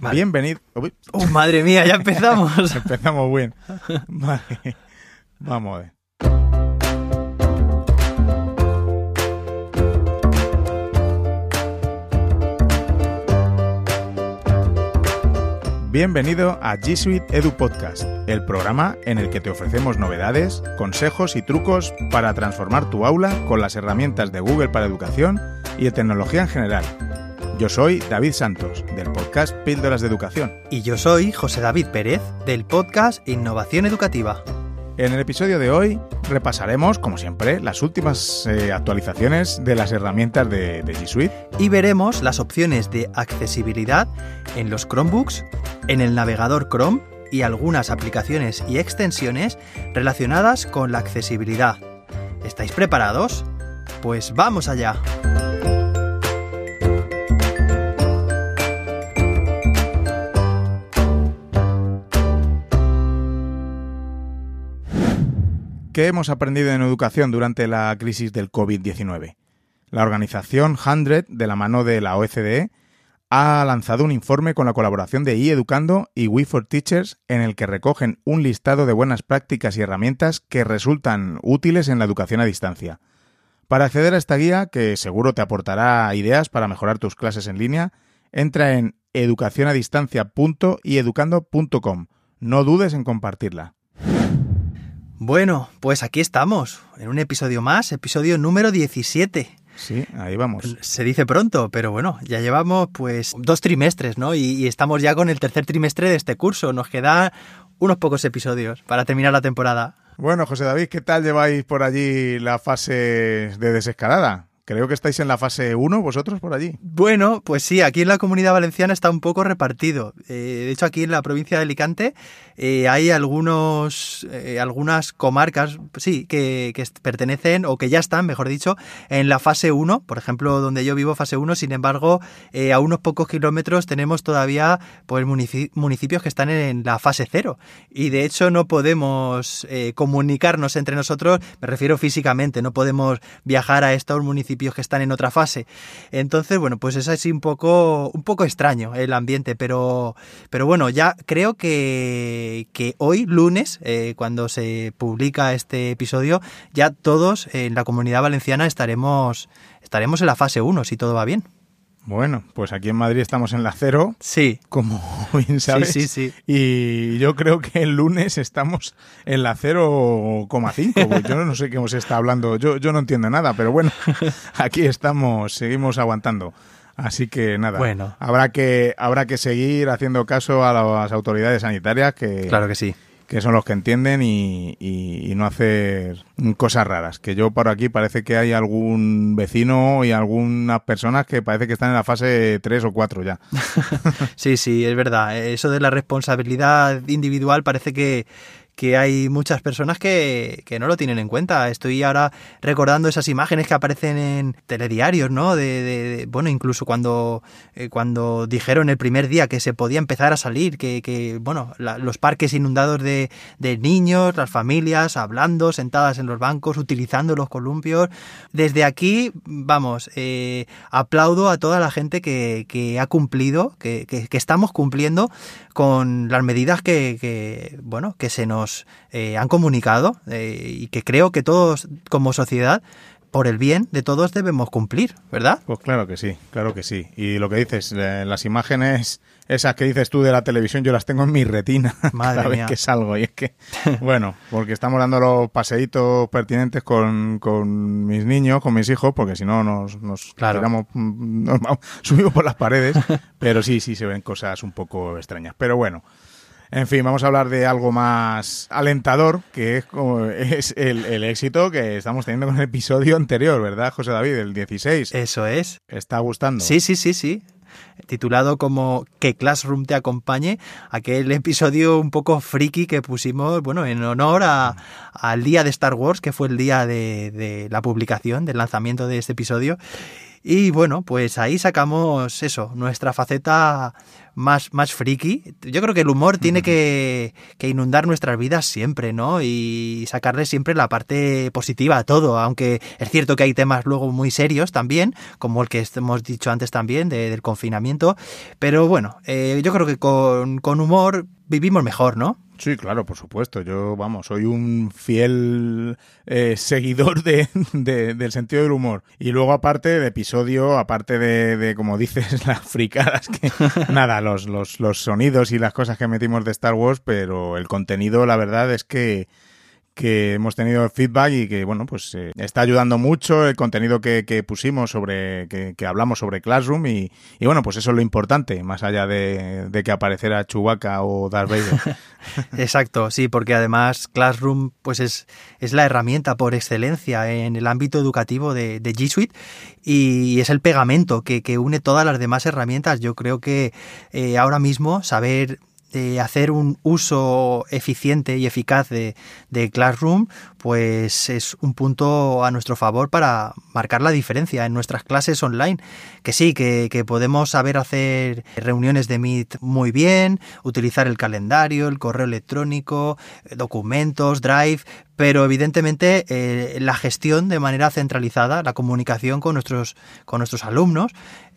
Bienvenido. Oh, madre mía, ya empezamos. Empezamos bien. Vale. Vamos a ver. Bienvenido a G Suite Edu Podcast, el programa en el que te ofrecemos novedades, consejos y trucos para transformar tu aula con las herramientas de Google para Educación y de tecnología en general. Yo soy David Santos, del podcast Píldoras de Educación. Y yo soy José David Pérez, del podcast Innovación Educativa. En el episodio de hoy repasaremos, como siempre, las últimas eh, actualizaciones de las herramientas de, de G Suite. Y veremos las opciones de accesibilidad en los Chromebooks, en el navegador Chrome y algunas aplicaciones y extensiones relacionadas con la accesibilidad. ¿Estáis preparados? Pues vamos allá. ¿Qué hemos aprendido en educación durante la crisis del COVID-19? La organización 100, de la mano de la OCDE, ha lanzado un informe con la colaboración de eEducando y We for Teachers en el que recogen un listado de buenas prácticas y herramientas que resultan útiles en la educación a distancia. Para acceder a esta guía, que seguro te aportará ideas para mejorar tus clases en línea, entra en educacionadistancia.ieducando.com. No dudes en compartirla. Bueno, pues aquí estamos, en un episodio más, episodio número 17. Sí, ahí vamos. Se dice pronto, pero bueno, ya llevamos pues dos trimestres, ¿no? Y, y, estamos ya con el tercer trimestre de este curso. Nos quedan unos pocos episodios para terminar la temporada. Bueno, José David, ¿qué tal lleváis por allí la fase de desescalada? Creo que estáis en la fase 1 vosotros por allí. Bueno, pues sí, aquí en la comunidad valenciana está un poco repartido. Eh, de hecho, aquí en la provincia de Alicante eh, hay algunos, eh, algunas comarcas, sí, que, pertenecen, o que ya están, mejor dicho, en la fase 1. Por ejemplo, donde yo vivo, fase 1. Sin embargo, a unos pocos kilómetros tenemos todavía pues, municipios que están en la fase 0. Y de hecho no podemos comunicarnos entre nosotros, me refiero físicamente, no podemos viajar a estos municipios que están en otra fase. Entonces, bueno, pues es un poco, un poco extraño el ambiente, pero, pero bueno, ya creo que, que hoy, lunes, eh, cuando se publica este episodio, ya todos en la comunidad valenciana estaremos, estaremos en la fase 1, si todo va bien. Bueno, pues aquí en Madrid estamos en la cero. Sí. Como bien sabes. Sí, sí, sí. Y yo creo que el lunes estamos en la 0,5. Pues yo no sé qué se está hablando. Yo, yo no entiendo nada, pero bueno, aquí estamos, seguimos aguantando. Así que nada, bueno. habrá que habrá que seguir haciendo caso a las autoridades sanitarias que claro que sí que son los que entienden y, y, y, no hacer cosas raras. Que yo por aquí parece que hay algún vecino y algunas personas que parece que están en la fase 3 o 4 ya. sí, sí, es verdad. Eso de la responsabilidad individual parece que, que hay muchas personas que, que, no lo tienen en cuenta. Estoy ahora recordando esas imágenes que aparecen en telediarios, ¿no? De, bueno, incluso cuando, eh, cuando dijeron el primer día que se podía empezar a salir, que, bueno, los parques inundados de, de, niños, las familias hablando, sentadas en los bancos, utilizando los columpios. Desde aquí, vamos, eh, aplaudo a toda la gente que, que ha cumplido, que, estamos cumpliendo con las medidas que bueno, que se nos eh, han comunicado eh, y que creo que todos como sociedad por el bien de todos debemos cumplir, ¿verdad? Pues claro que sí, claro que sí. Y lo que dices, eh, las imágenes esas que dices tú de la televisión, yo las tengo en mi retina Madre cada mía. vez que salgo. Y es que, bueno, porque estamos dando los paseitos pertinentes con, con mis niños, con mis hijos, porque si no nos, nos, claro. tiramos, nos vamos, subimos por las paredes. Pero sí, sí se ven cosas un poco extrañas. Pero bueno. En fin, vamos a hablar de algo más alentador, que es, es el, el, éxito que estamos teniendo con el episodio anterior, ¿verdad, José David? El 16. Eso es. ¿Está gustando? Sí, sí, sí, sí. Titulado como Que Classroom te acompañe, aquel episodio un poco friki que pusimos, bueno, en honor a, al día de Star Wars, que fue el día de, de la publicación, del lanzamiento de este episodio. Y bueno, pues ahí sacamos eso, nuestra faceta más, más friki. Yo creo que el humor tiene que, que, inundar nuestras vidas siempre, ¿no? Y sacarle siempre la parte positiva a todo, aunque es cierto que hay temas luego muy serios también, como el que hemos dicho antes también de, del confinamiento, pero bueno, eh, yo creo que con, con humor vivimos mejor, ¿no? Sí, claro, por supuesto. Yo, vamos, soy un fiel eh, seguidor de, del sentido del humor. Y luego, aparte de episodio, aparte de, de como dices, las fricadas, que nada, los, los, los sonidos y las cosas que metimos de Star Wars, pero el contenido, la verdad es que que hemos tenido feedback y que, bueno, pues eh, está ayudando mucho el contenido que, pusimos sobre, que, hablamos sobre Classroom y, y, bueno, pues eso es lo importante, más allá de, que apareciera Chewbacca o Darth Vader. Exacto, sí, porque además Classroom pues es, es la herramienta por excelencia en el ámbito educativo de, de G Suite y es el pegamento que, que, une todas las demás herramientas. Yo creo que eh, ahora mismo saber de hacer un uso eficiente y eficaz de, de, Classroom, pues es un punto a nuestro favor para marcar la diferencia en nuestras clases online. Que sí, que, que, podemos saber hacer reuniones de Meet muy bien, utilizar el calendario, el correo electrónico, documentos, Drive, pero evidentemente eh, la gestión de manera centralizada, la comunicación con nuestros, con nuestros alumnos,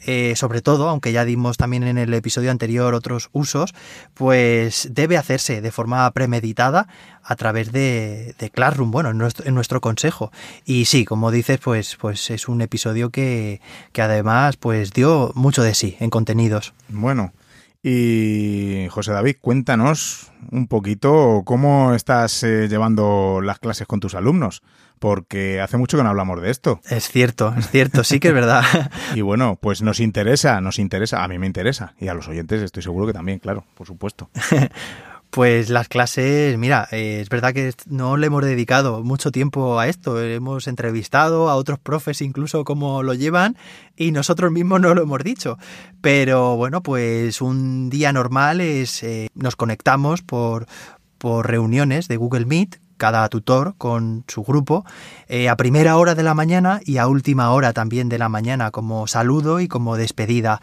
eh, sobre todo, aunque ya dimos también en el episodio anterior otros usos, pues debe hacerse de forma premeditada a través de, de Classroom, bueno, en nuestro, en nuestro, consejo. Y sí, como dices, pues, pues es un episodio que, que además pues dio mucho de sí en contenidos. Bueno, y José David, cuéntanos un poquito cómo estás eh, llevando las clases con tus alumnos, porque hace mucho que no hablamos de esto. Es cierto, es cierto, sí que es verdad. y bueno, pues nos interesa, nos interesa, a mí me interesa, y a los oyentes estoy seguro que también, claro, por supuesto. Pues las clases, mira, eh, es verdad que no le hemos dedicado mucho tiempo a esto. Hemos entrevistado a otros profes incluso cómo lo llevan y nosotros mismos no lo hemos dicho. Pero bueno, pues un día normal es eh, nos conectamos por, por reuniones de Google Meet cada tutor con su grupo eh, a primera hora de la mañana y a última hora también de la mañana como saludo y como despedida.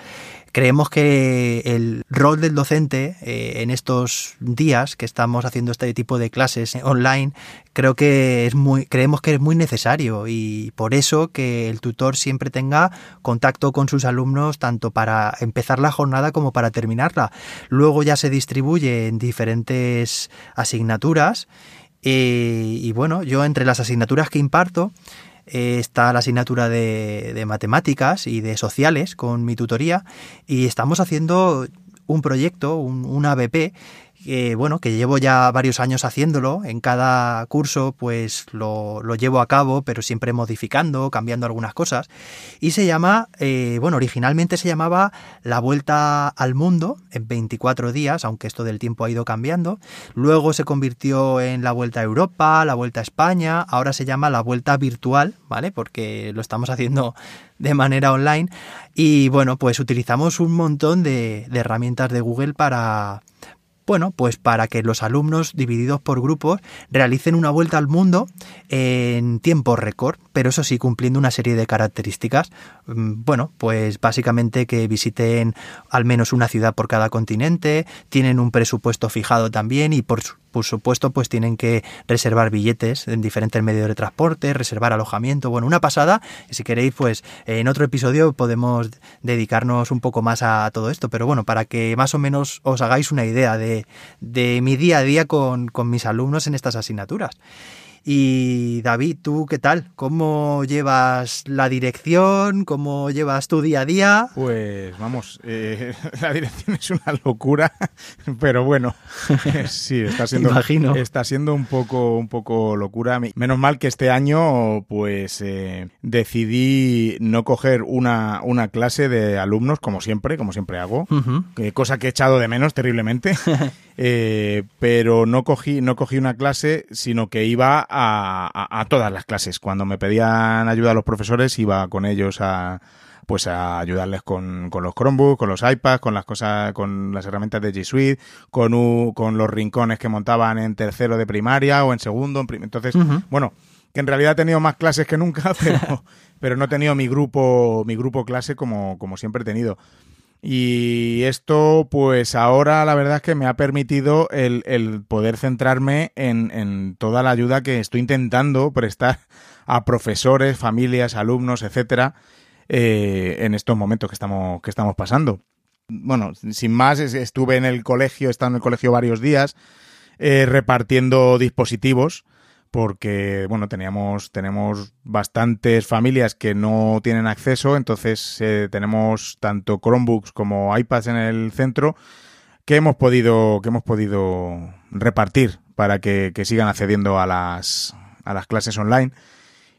Creemos que el rol del docente eh, en estos días que estamos haciendo este tipo de clases online, creo que es muy, creemos que es muy necesario y por eso que el tutor siempre tenga contacto con sus alumnos tanto para empezar la jornada como para terminarla. Luego ya se distribuye en diferentes asignaturas y, y bueno, yo entre las asignaturas que imparto, eh, está la asignatura de, de, matemáticas y de sociales con mi tutoría y estamos haciendo un proyecto, un, un ABP bueno, que llevo ya varios años haciéndolo. En cada curso, pues lo, lo llevo a cabo, pero siempre modificando, cambiando algunas cosas. Y se llama, eh, bueno, originalmente se llamaba La Vuelta al Mundo en 24 días, aunque esto del tiempo ha ido cambiando. Luego se convirtió en La Vuelta a Europa, La Vuelta a España. Ahora se llama La Vuelta Virtual, ¿vale? Porque lo estamos haciendo de manera online. Y bueno, pues utilizamos un montón de herramientas de Google para bueno, pues para que los alumnos divididos por grupos realicen una vuelta al mundo en tiempo récord, pero eso sí cumpliendo una serie de características. Bueno, pues básicamente que visiten al menos una ciudad por cada continente, tienen un presupuesto fijado también y por por supuesto, pues tienen que reservar billetes en diferentes medios de transporte, reservar alojamiento. Bueno, una pasada. Y si queréis, pues en otro episodio podemos dedicarnos un poco más a todo esto. Pero bueno, para que más o menos os hagáis una idea de, de mi día a día con, con mis alumnos en estas asignaturas. Y David, ¿tú qué tal? ¿Cómo llevas la dirección? ¿Cómo llevas tu día a día? Pues vamos, eh, la dirección es una locura, pero bueno, sí, está siendo, Imagino. está siendo un poco, un poco locura. Menos mal que este año, pues eh, decidí no coger una, una clase de alumnos, como siempre, como siempre hago, uh -huh. cosa que he echado de menos terriblemente. Eh, pero no cogí, no cogí una clase, sino que iba a, a, a, todas las clases. Cuando me pedían ayuda a los profesores, iba con ellos a pues a ayudarles con, con los Chromebooks, con los iPads, con las cosas, con las herramientas de G Suite, con, u, con los rincones que montaban en tercero de primaria o en segundo. En prim Entonces, uh -huh. bueno, que en realidad he tenido más clases que nunca, pero, pero no he tenido mi grupo, mi grupo clase como, como siempre he tenido. Y esto, pues ahora la verdad es que me ha permitido el, el poder centrarme en, en, toda la ayuda que estoy intentando prestar a profesores, familias, alumnos, etcétera, eh, en estos momentos que estamos, que estamos pasando. Bueno, sin más, estuve en el colegio, he estado en el colegio varios días eh, repartiendo dispositivos porque bueno teníamos tenemos bastantes familias que no tienen acceso entonces eh, tenemos tanto Chromebooks como iPads en el centro que hemos podido que hemos podido repartir para que, que sigan accediendo a las a las clases online.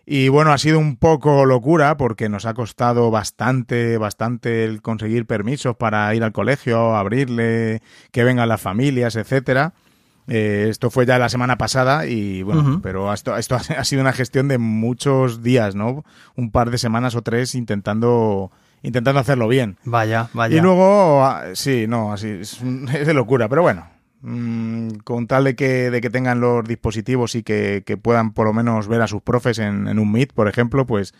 Y bueno ha sido un poco locura porque nos ha costado bastante bastante el conseguir permisos para ir al colegio abrirle que vengan las familias etcétera eh, esto fue ya la semana pasada y bueno, pero esto, esto ha sido una gestión de muchos días, ¿no? Un par de semanas o tres intentando intentando hacerlo bien. Vaya, vaya. Y luego, ah, sí, no, así es, de locura, pero bueno, mmm, con tal de que, de que tengan los dispositivos y que, que, puedan por lo menos ver a sus profes en, en un Meet, por ejemplo, pues,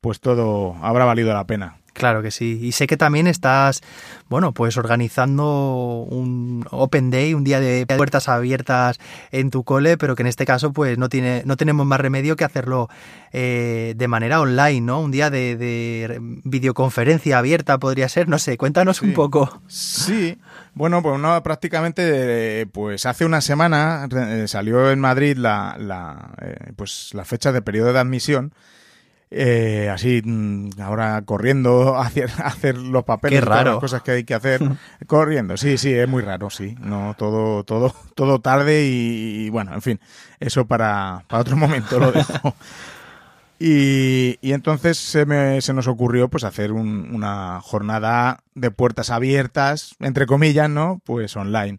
pues todo habrá valido la pena. Claro que sí. Y sé que también estás, bueno, pues organizando un Open Day, un día de puertas abiertas en tu cole, pero que en este caso, pues no tiene, no tenemos más remedio que hacerlo eh, de manera online, ¿no? Un día de, de, videoconferencia abierta podría ser, no sé, cuéntanos sí. un poco. Sí, bueno, pues no, prácticamente, pues hace una semana eh, salió en Madrid la, la eh, pues la fecha de periodo de admisión eh, así mm, ahora corriendo a hacer, los papeles, Qué raro. las cosas que hay que hacer, corriendo. Sí, sí, es muy raro, sí. No, todo, todo, todo tarde y, y bueno, en fin, eso para, para otro momento lo dejo. Y, y, entonces se, me, se, nos ocurrió pues hacer un, una jornada de puertas abiertas, entre comillas, ¿no? Pues online.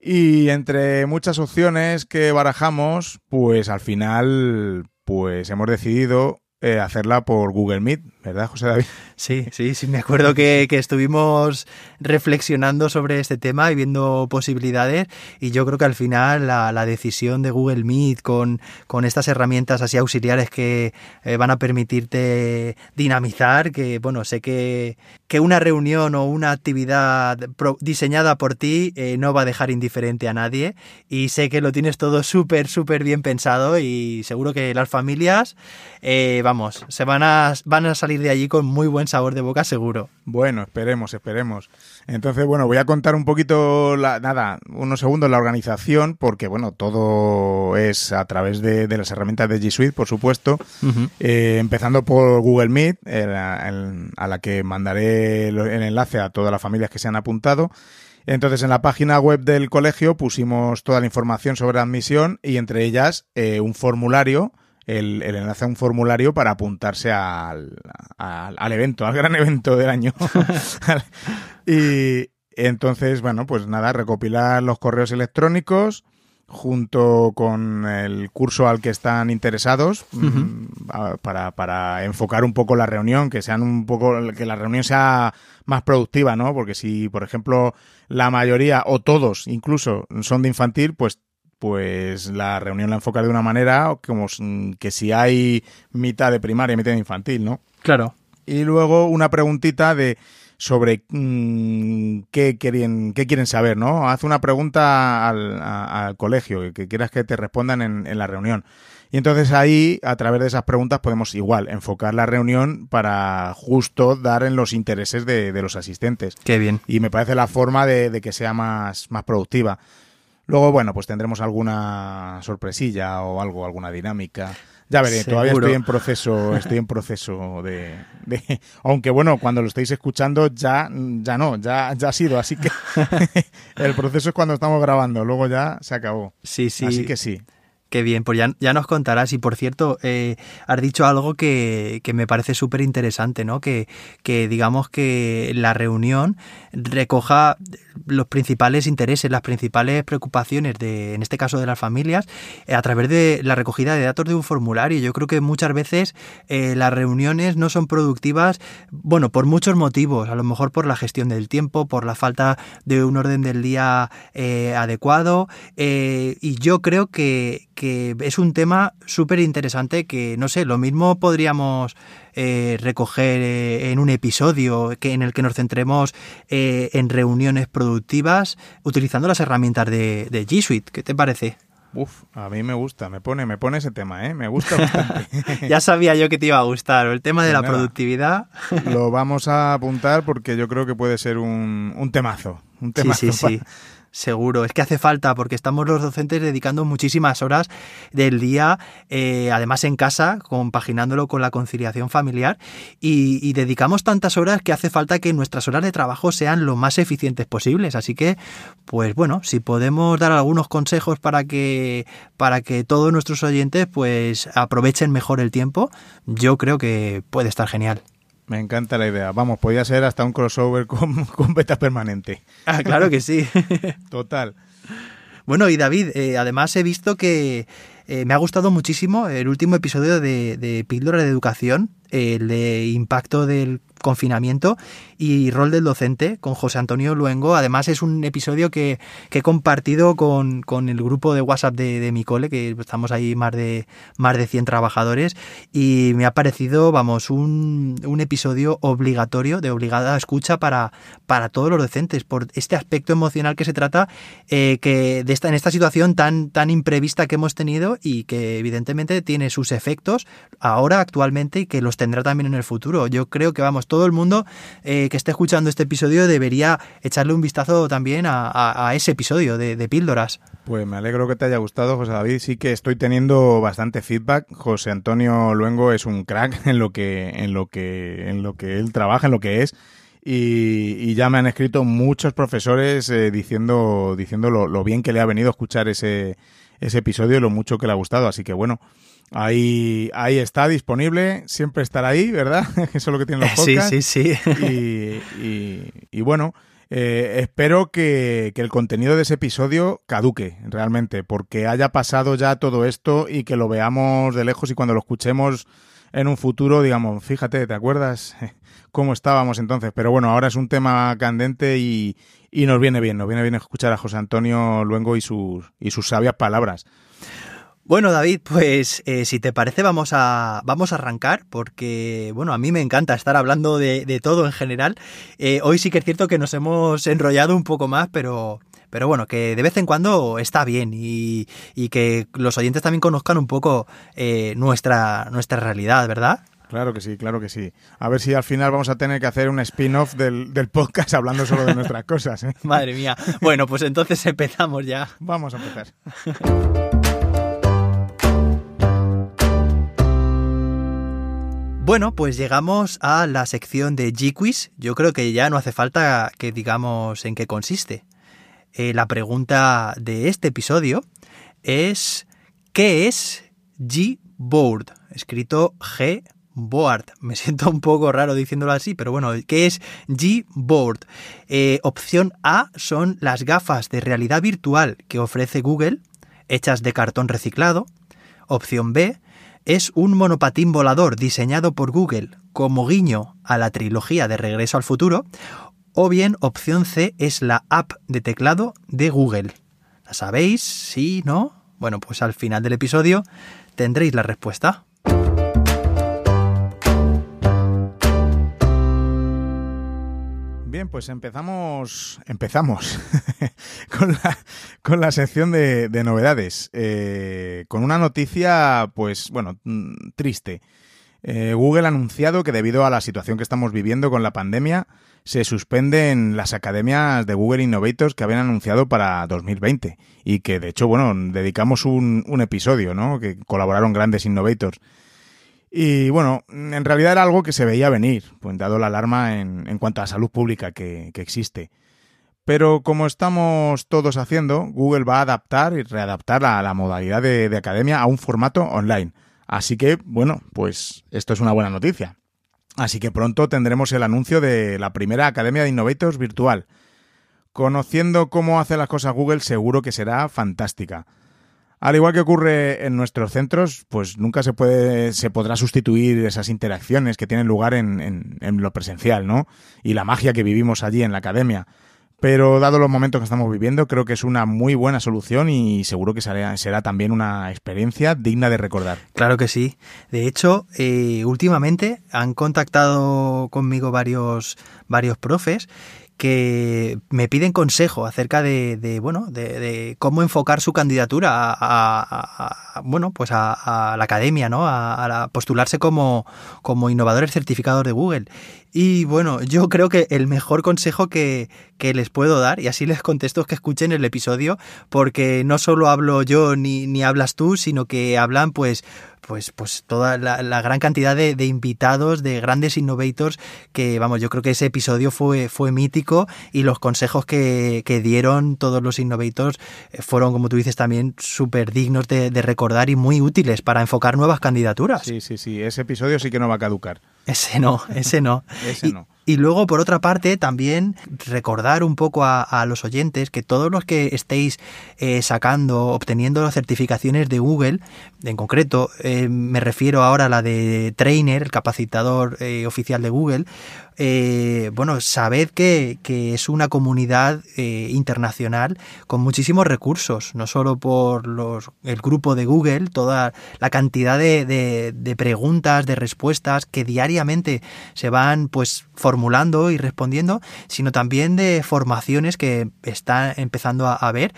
Y entre muchas opciones que barajamos, pues al final, pues hemos decidido eh, hacerla por Google Meet, ¿verdad, José David? Sí, sí, sí, me acuerdo que, estuvimos reflexionando sobre este tema y viendo posibilidades y yo creo que al final la, decisión de Google Meet con, con, estas herramientas así auxiliares que eh, van a permitirte dinamizar, que bueno, sé que, que una reunión o una actividad diseñada por ti eh, no va a dejar indiferente a nadie y sé que lo tienes todo súper, súper bien pensado y seguro que las familias eh, vamos, se van a, van a salir de allí con muy buen sabor de boca seguro. Bueno, esperemos, esperemos. Entonces, bueno, voy a contar un poquito, la, nada, unos segundos la organización, porque, bueno, todo es a través de, de las herramientas de G Suite, por supuesto, uh -huh. eh, empezando por Google Meet, el, el, a la que mandaré el enlace a todas las familias que se han apuntado. Entonces, en la página web del colegio pusimos toda la información sobre la admisión y entre ellas eh, un formulario el, el, enlace a un formulario para apuntarse al, al, al evento, al gran evento del año. y entonces, bueno, pues nada, recopilar los correos electrónicos junto con el curso al que están interesados uh -huh. para, para enfocar un poco la reunión, que sean un poco que la reunión sea más productiva, ¿no? Porque si, por ejemplo, la mayoría o todos incluso son de infantil, pues pues la reunión la enfoca de una manera como que si hay mitad de primaria y mitad de infantil, ¿no? Claro. Y luego una preguntita de sobre mmm, qué, quieren, qué quieren saber, ¿no? Haz una pregunta al, a, al colegio que quieras que te respondan en, en, la reunión. Y entonces ahí, a través de esas preguntas, podemos igual enfocar la reunión para justo dar en los intereses de, de los asistentes. Qué bien. Y me parece la forma de, de que sea más, más productiva. Luego, bueno, pues tendremos alguna sorpresilla o algo, alguna dinámica. Ya veré, Seguro. todavía estoy en proceso, estoy en proceso de, de, aunque bueno, cuando lo estéis escuchando ya, ya no, ya, ya ha sido, así que el proceso es cuando estamos grabando, luego ya se acabó. Sí, sí. Así que sí. Qué bien, pues ya, ya, nos contarás. Y por cierto, eh, has dicho algo que, que me parece súper interesante, ¿no? Que, que, digamos que la reunión recoja los principales intereses, las principales preocupaciones de, en este caso de las familias, eh, a través de la recogida de datos de un formulario. Yo creo que muchas veces eh, las reuniones no son productivas, bueno, por muchos motivos, a lo mejor por la gestión del tiempo, por la falta de un orden del día adecuado, y yo creo que, que es un tema súper interesante que, no sé, lo mismo podríamos eh, recoger eh, en un episodio que, en el que nos centremos eh, en reuniones productivas utilizando las herramientas de, de G Suite. ¿Qué te parece? Uf, a mí me gusta, me pone, me pone ese tema, ¿eh? Me gusta bastante. ya sabía yo que te iba a gustar, el tema de la Pues nada. productividad. Lo vamos a apuntar porque yo creo que puede ser un, un temazo. Un Sí, temazo sí, sí. Seguro, es que hace falta porque estamos los docentes dedicando muchísimas horas del día, eh, además en casa, compaginándolo con la conciliación familiar y, y dedicamos tantas horas que hace falta que nuestras horas de trabajo sean lo más eficientes posibles. Así que, pues bueno, si podemos dar algunos consejos para que, para que todos nuestros oyentes pues aprovechen mejor el tiempo, yo creo que puede estar genial. Me encanta la idea. Vamos, podría ser hasta un crossover con, con beta permanente. Ah, claro que sí. Total. Bueno, y David, eh, además he visto que eh, me ha gustado muchísimo el último episodio de, de Píldora de Educación, el de impacto del confinamiento y rol del docente con José Antonio Luengo. Además es un episodio que, he compartido con, con, el grupo de WhatsApp de, de, mi cole, que estamos ahí más de, más de 100 trabajadores y me ha parecido, vamos, un, un episodio obligatorio, de obligada escucha para, para todos los docentes, por este aspecto emocional que se trata eh, que de esta, en esta situación tan, tan imprevista que hemos tenido y que evidentemente tiene sus efectos ahora, actualmente, y que los tendrá también en el futuro. Yo creo que, vamos, todo el mundo eh, que esté escuchando este episodio debería echarle un vistazo también a, ese episodio de, Píldoras. Pues me alegro que te haya gustado, José David. Sí que estoy teniendo bastante feedback. José Antonio Luengo es un crack en lo que, en lo que, en lo que él trabaja, en lo que es. Y, y ya me han escrito muchos profesores eh, diciendo, diciendo lo, lo, bien que le ha venido escuchar ese, ese episodio y lo mucho que le ha gustado. Así que bueno, Ahí, ahí está disponible, siempre estará ahí, ¿verdad? Eso es lo que tienen los podcasts. Sí, sí, sí. Y, y, y bueno, eh, espero que, que, el contenido de ese episodio caduque realmente, porque haya pasado ya todo esto y que lo veamos de lejos y cuando lo escuchemos en un futuro, digamos, fíjate, ¿te acuerdas cómo estábamos entonces? Pero bueno, ahora es un tema candente y, y nos viene bien, nos viene bien escuchar a José Antonio Luengo y sus, y sus sabias palabras. Bueno, David, pues eh, si te parece vamos a, vamos a arrancar porque, bueno, a mí me encanta estar hablando de, de todo en general. Eh, hoy sí que es cierto que nos hemos enrollado un poco más, pero, pero bueno, que de vez en cuando está bien y, y que los oyentes también conozcan un poco eh, nuestra, nuestra realidad, ¿verdad? Claro que sí, claro que sí. A ver si al final vamos a tener que hacer un spin-off del, del, podcast hablando solo de nuestras cosas. ¿eh? Madre mía. Bueno, pues entonces empezamos ya. Vamos a empezar. Bueno, pues llegamos a la sección de G-Quiz. Yo creo que ya no hace falta que digamos en qué consiste. Eh, la pregunta de este episodio es ¿qué es Gboard? Escrito G Board. Me siento un poco raro diciéndolo así, pero bueno, ¿qué es Gboard? Eh, opción A son las gafas de realidad virtual que ofrece Google, hechas de cartón reciclado. Opción B es un monopatín volador diseñado por Google como guiño a la trilogía de Regreso al Futuro, o bien opción C es la app de teclado de Google. ¿La sabéis? ¿Sí? ¿No? Bueno, pues al final del episodio tendréis la respuesta. Bien, pues empezamos, empezamos con, la, con la sección de, de novedades, eh, con una noticia, pues bueno, triste. Eh, Google ha anunciado que debido a la situación que estamos viviendo con la pandemia, se suspenden las academias de Google Innovators que habían anunciado para 2020 y que de hecho, bueno, dedicamos un, un episodio, ¿no? Que colaboraron grandes innovators. Y bueno, en realidad era algo que se veía venir, pues dado la alarma en, en cuanto a salud pública que, que, existe. Pero como estamos todos haciendo, Google va a adaptar y readaptar a la modalidad de, de academia a un formato online. Así que, bueno, pues esto es una buena noticia. Así que pronto tendremos el anuncio de la primera Academia de Innovators virtual. conociendo cómo hace las cosas Google, seguro que será fantástica. Al igual que ocurre en nuestros centros, pues nunca se puede, se podrá sustituir esas interacciones que tienen lugar en, en, lo presencial, ¿no? Y la magia que vivimos allí en la academia. Pero dado los momentos que estamos viviendo, creo que es una muy buena solución y seguro que será, será también una experiencia digna de recordar. Claro que sí. De hecho, eh, últimamente han contactado conmigo varios, varios profes que me piden consejo acerca de, bueno de, cómo enfocar su candidatura a, bueno pues a, la academia no a, postularse como como innovadores certificados de Google y bueno yo creo que el mejor consejo que, que les puedo dar y así les contesto es que escuchen el episodio porque no solo hablo yo ni, ni hablas tú sino que hablan pues pues, pues toda la, gran cantidad de, invitados, de grandes innovators, que vamos, yo creo que ese episodio fue, fue mítico y los consejos que, dieron todos los innovators eh, fueron, como tú dices, también súper dignos de, recordar y muy útiles para enfocar nuevas candidaturas. Sí, sí, sí, ese episodio sí que no va a caducar. Ese no, ese no. ese no. Y luego, por otra parte, también recordar un poco a, los oyentes que todos los que estéis eh, sacando, obteniendo las certificaciones de Google, en concreto, eh, me refiero ahora a la de Trainer, el capacitador eh, oficial de Google, eh, bueno, sabed que, es una comunidad internacional con muchísimos recursos, no solo por los, el grupo de Google, toda la cantidad de, de, preguntas, de respuestas que diariamente se van pues formulando y respondiendo, sino también de formaciones que están empezando a, a ver.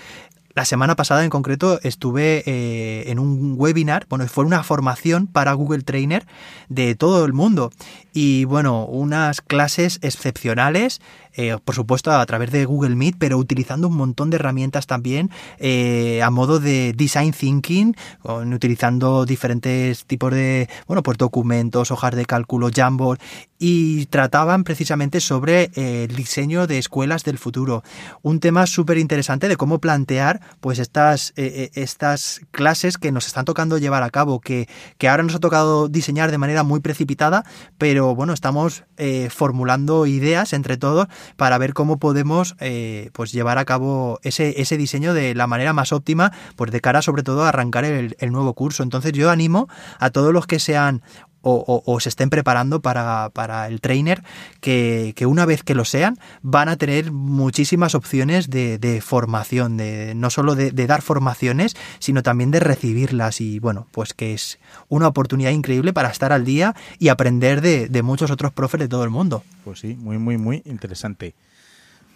La semana pasada en concreto estuve eh, en un webinar, bueno, fue una formación para Google Trainer de todo el mundo. Y bueno, unas clases excepcionales eh, por supuesto a través de Google Meet, pero utilizando un montón de herramientas también eh, a modo de design thinking, utilizando diferentes tipos de, bueno, pues documentos, hojas de cálculo, Jamboard, y trataban precisamente sobre eh, el diseño de escuelas del futuro. Un tema súper interesante de cómo plantear pues estas, estas clases que nos están tocando llevar a cabo, que, que ahora nos ha tocado diseñar de manera muy precipitada, pero bueno, estamos formulando ideas entre todos para ver cómo podemos eh, pues llevar a cabo ese, ese diseño de la manera más óptima, pues de cara sobre todo a arrancar el, el nuevo curso. Entonces yo animo a todos los que sean o, se estén preparando para, el trainer, que, una vez que lo sean, van a tener muchísimas opciones de, formación, de, no solo de, dar formaciones, sino también de recibirlas. Y bueno, pues que es una oportunidad increíble para estar al día y aprender de, muchos otros profes de todo el mundo. Pues sí, muy, muy, muy interesante.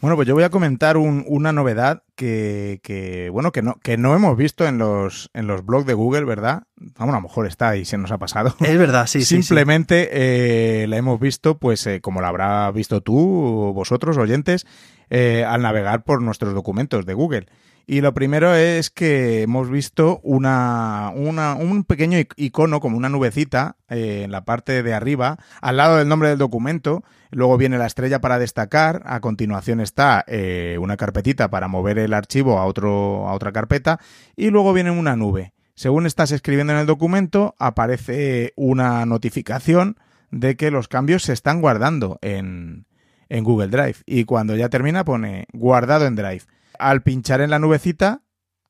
Bueno, pues yo voy a comentar una novedad que, bueno, que no, que no hemos visto en los, en los blogs de Google, ¿verdad? Vamos, a lo mejor está y se nos ha pasado. Es verdad, sí, sí. Simplemente eh, la hemos visto, pues, eh, como la habrá visto tú, vosotros, oyentes, eh, al navegar por nuestros documentos de Google. Y lo primero es que hemos visto una, una, un pequeño icono, como una nubecita, eh, en la parte de arriba, al lado del nombre del documento. Luego viene la estrella para destacar. A continuación está eh, una carpetita para mover el archivo a, otro, a otra carpeta. Y luego viene una nube. Según estás escribiendo en el documento, aparece una notificación de que los cambios se están guardando en, en Google Drive. Y cuando ya termina pone guardado en Drive. Al pinchar en la nubecita,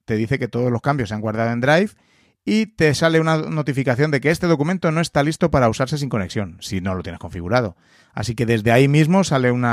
te dice que todos los cambios se han guardado en Drive y te sale una notificación de que este documento no está listo para usarse sin conexión, si no lo tienes configurado. Así que desde ahí mismo sale un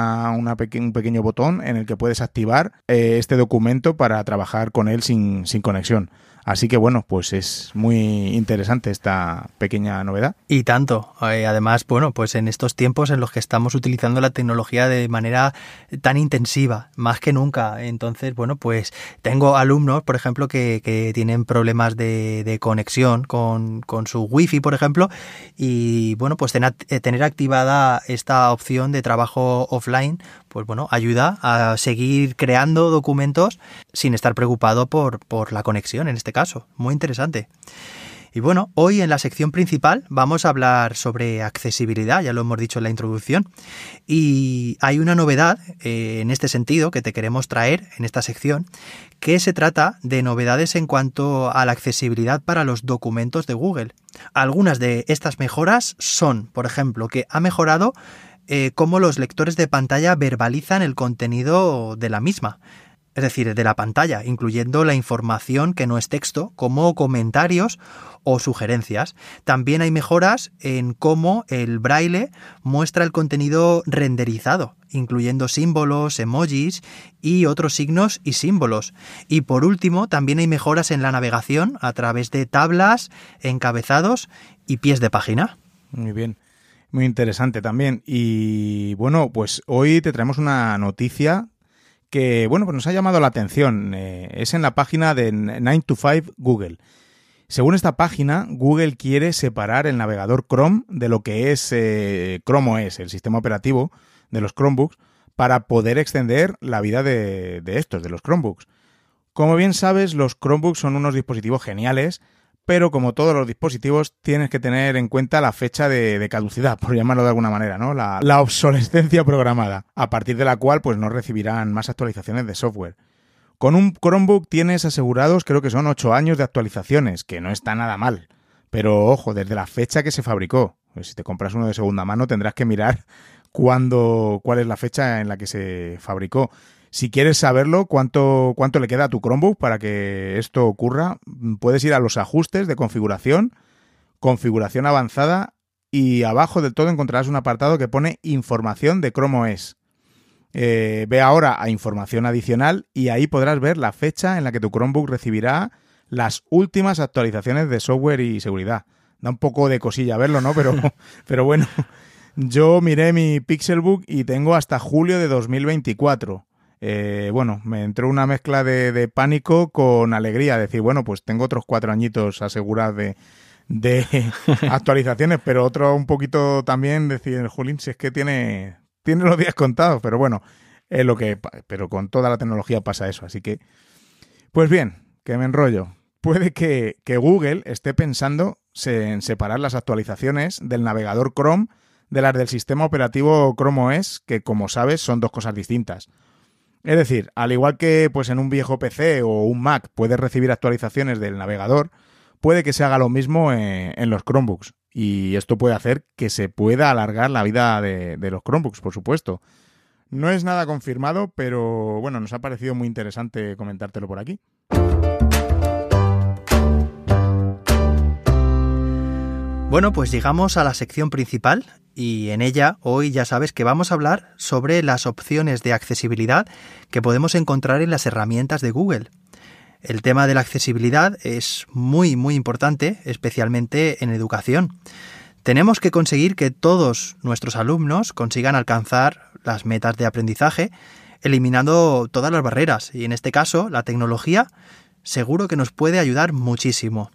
pequeño botón en el que puedes activar eh, este documento para trabajar con él sin conexión. Así que bueno, pues es muy interesante esta pequeña novedad. Y tanto. Eh, además, bueno, pues en estos tiempos en los que estamos utilizando la tecnología de manera tan intensiva, más que nunca. Entonces, bueno, pues tengo alumnos, por ejemplo, que, que tienen problemas de, de conexión con, con, su wifi, por ejemplo, y bueno, pues tener, eh, tener activada esta opción de trabajo offline pues bueno, ayuda a seguir creando documentos sin estar preocupado por, por la conexión en este caso. Muy interesante. Y bueno, hoy en la sección principal vamos a hablar sobre accesibilidad, ya lo hemos dicho en la introducción, y hay una novedad eh, en este sentido que te queremos traer en esta sección, que se trata de novedades en cuanto a la accesibilidad para los documentos de Google. Algunas de estas mejoras son, por ejemplo, que ha mejorado eh, cómo los lectores de pantalla verbalizan el contenido de la misma es decir, de la pantalla, incluyendo la información que no es texto, como comentarios o sugerencias. También hay mejoras en cómo el braille muestra el contenido renderizado, incluyendo símbolos, emojis y otros signos y símbolos. Y por último, también hay mejoras en la navegación a través de tablas, encabezados y pies de página. Muy bien. Muy interesante también. Y bueno, pues hoy te traemos una noticia que, bueno, pues nos ha llamado la atención. Eh, es en la página de 9 to 5 Google. Según esta página, Google quiere separar el navegador Chrome de lo que es eh, Chrome OS, el sistema operativo de los Chromebooks, para poder extender la vida de, de estos, de los Chromebooks. Como bien sabes, los Chromebooks son unos dispositivos geniales pero como todos los dispositivos tienes que tener en cuenta la fecha de, caducidad, por llamarlo de alguna manera, ¿no? La, obsolescencia programada, a partir de la cual pues no recibirán más actualizaciones de software. Con un Chromebook tienes asegurados creo que son 8 años de actualizaciones, que no está nada mal. Pero ojo, desde la fecha que se fabricó. Pues si te compras uno de segunda mano tendrás que mirar cuándo, cuál es la fecha en la que se fabricó. Si quieres saberlo, cuánto, cuánto le queda a tu Chromebook para que esto ocurra, puedes ir a los ajustes de configuración, configuración avanzada y abajo del todo encontrarás un apartado que pone información de Chrome OS. Eh, ve ahora a información adicional y ahí podrás ver la fecha en la que tu Chromebook recibirá las últimas actualizaciones de software y seguridad. Da un poco de cosilla verlo, ¿no? Pero, pero bueno, yo miré mi Pixelbook y tengo hasta julio de 2024. Eh, bueno, me entró una mezcla de, pánico con alegría, decir, bueno, pues tengo otros cuatro añitos asegurados de, actualizaciones, pero otro un poquito también decir, Julín, si es que tiene, tiene los días contados, pero bueno, es lo que, pero con toda la tecnología pasa eso, así que, pues bien, que me enrollo. Puede que, que Google esté pensando en separar las actualizaciones del navegador Chrome de las del sistema operativo Chrome OS, que como sabes son dos cosas distintas. Es decir, al igual que pues en un viejo PC o un Mac puedes recibir actualizaciones del navegador, puede que se haga lo mismo en, los Chromebooks. Y esto puede hacer que se pueda alargar la vida de, de los Chromebooks, por supuesto. No es nada confirmado, pero bueno, nos ha parecido muy interesante comentártelo por aquí. Bueno, pues llegamos a la sección principal y en ella hoy ya sabes que vamos a hablar sobre las opciones de accesibilidad que podemos encontrar en las herramientas de Google. El tema de la accesibilidad es muy muy importante, especialmente en educación. Tenemos que conseguir que todos nuestros alumnos consigan alcanzar las metas de aprendizaje, eliminando todas las barreras, y en este caso la tecnología seguro que nos puede ayudar muchísimo.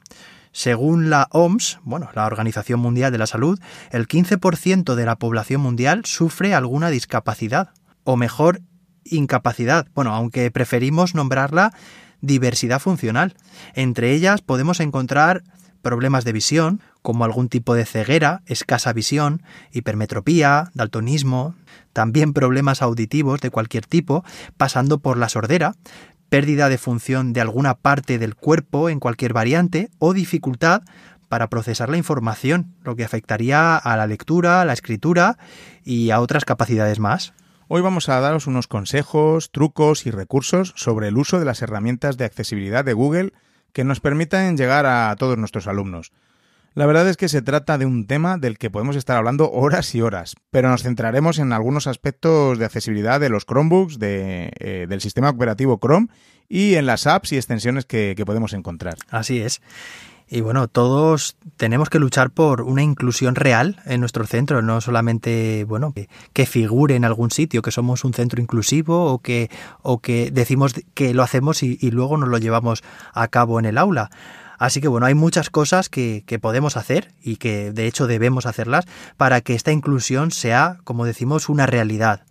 Según la OMS, bueno, la Organización Mundial de la Salud, el 15% de la población mundial sufre alguna discapacidad, o mejor, incapacidad, bueno, aunque preferimos nombrarla diversidad funcional. Entre ellas podemos encontrar problemas de visión, como algún tipo de ceguera, escasa visión, hipermetropía, daltonismo, también problemas auditivos de cualquier tipo, pasando por la sordera, pérdida de función de alguna parte del cuerpo en cualquier variante o dificultad para procesar la información, lo que afectaría a la lectura, a la escritura y a otras capacidades más. Hoy vamos a daros unos consejos, trucos y recursos sobre el uso de las herramientas de accesibilidad de Google que nos permitan llegar a todos nuestros alumnos. La verdad es que se trata de un tema del que podemos estar hablando horas y horas, pero nos centraremos en algunos aspectos de accesibilidad de los Chromebooks, eh, del sistema operativo Chrome y en las apps y extensiones que, podemos encontrar. Así es. Y bueno, todos tenemos que luchar por una inclusión real en nuestro centro, no solamente, bueno, que, figure en algún sitio que somos un centro inclusivo o que, o que decimos que lo hacemos y, y luego nos lo llevamos a cabo en el aula. Así que bueno, hay muchas cosas que, podemos hacer y que de hecho debemos hacerlas para que esta inclusión sea, como decimos, una realidad.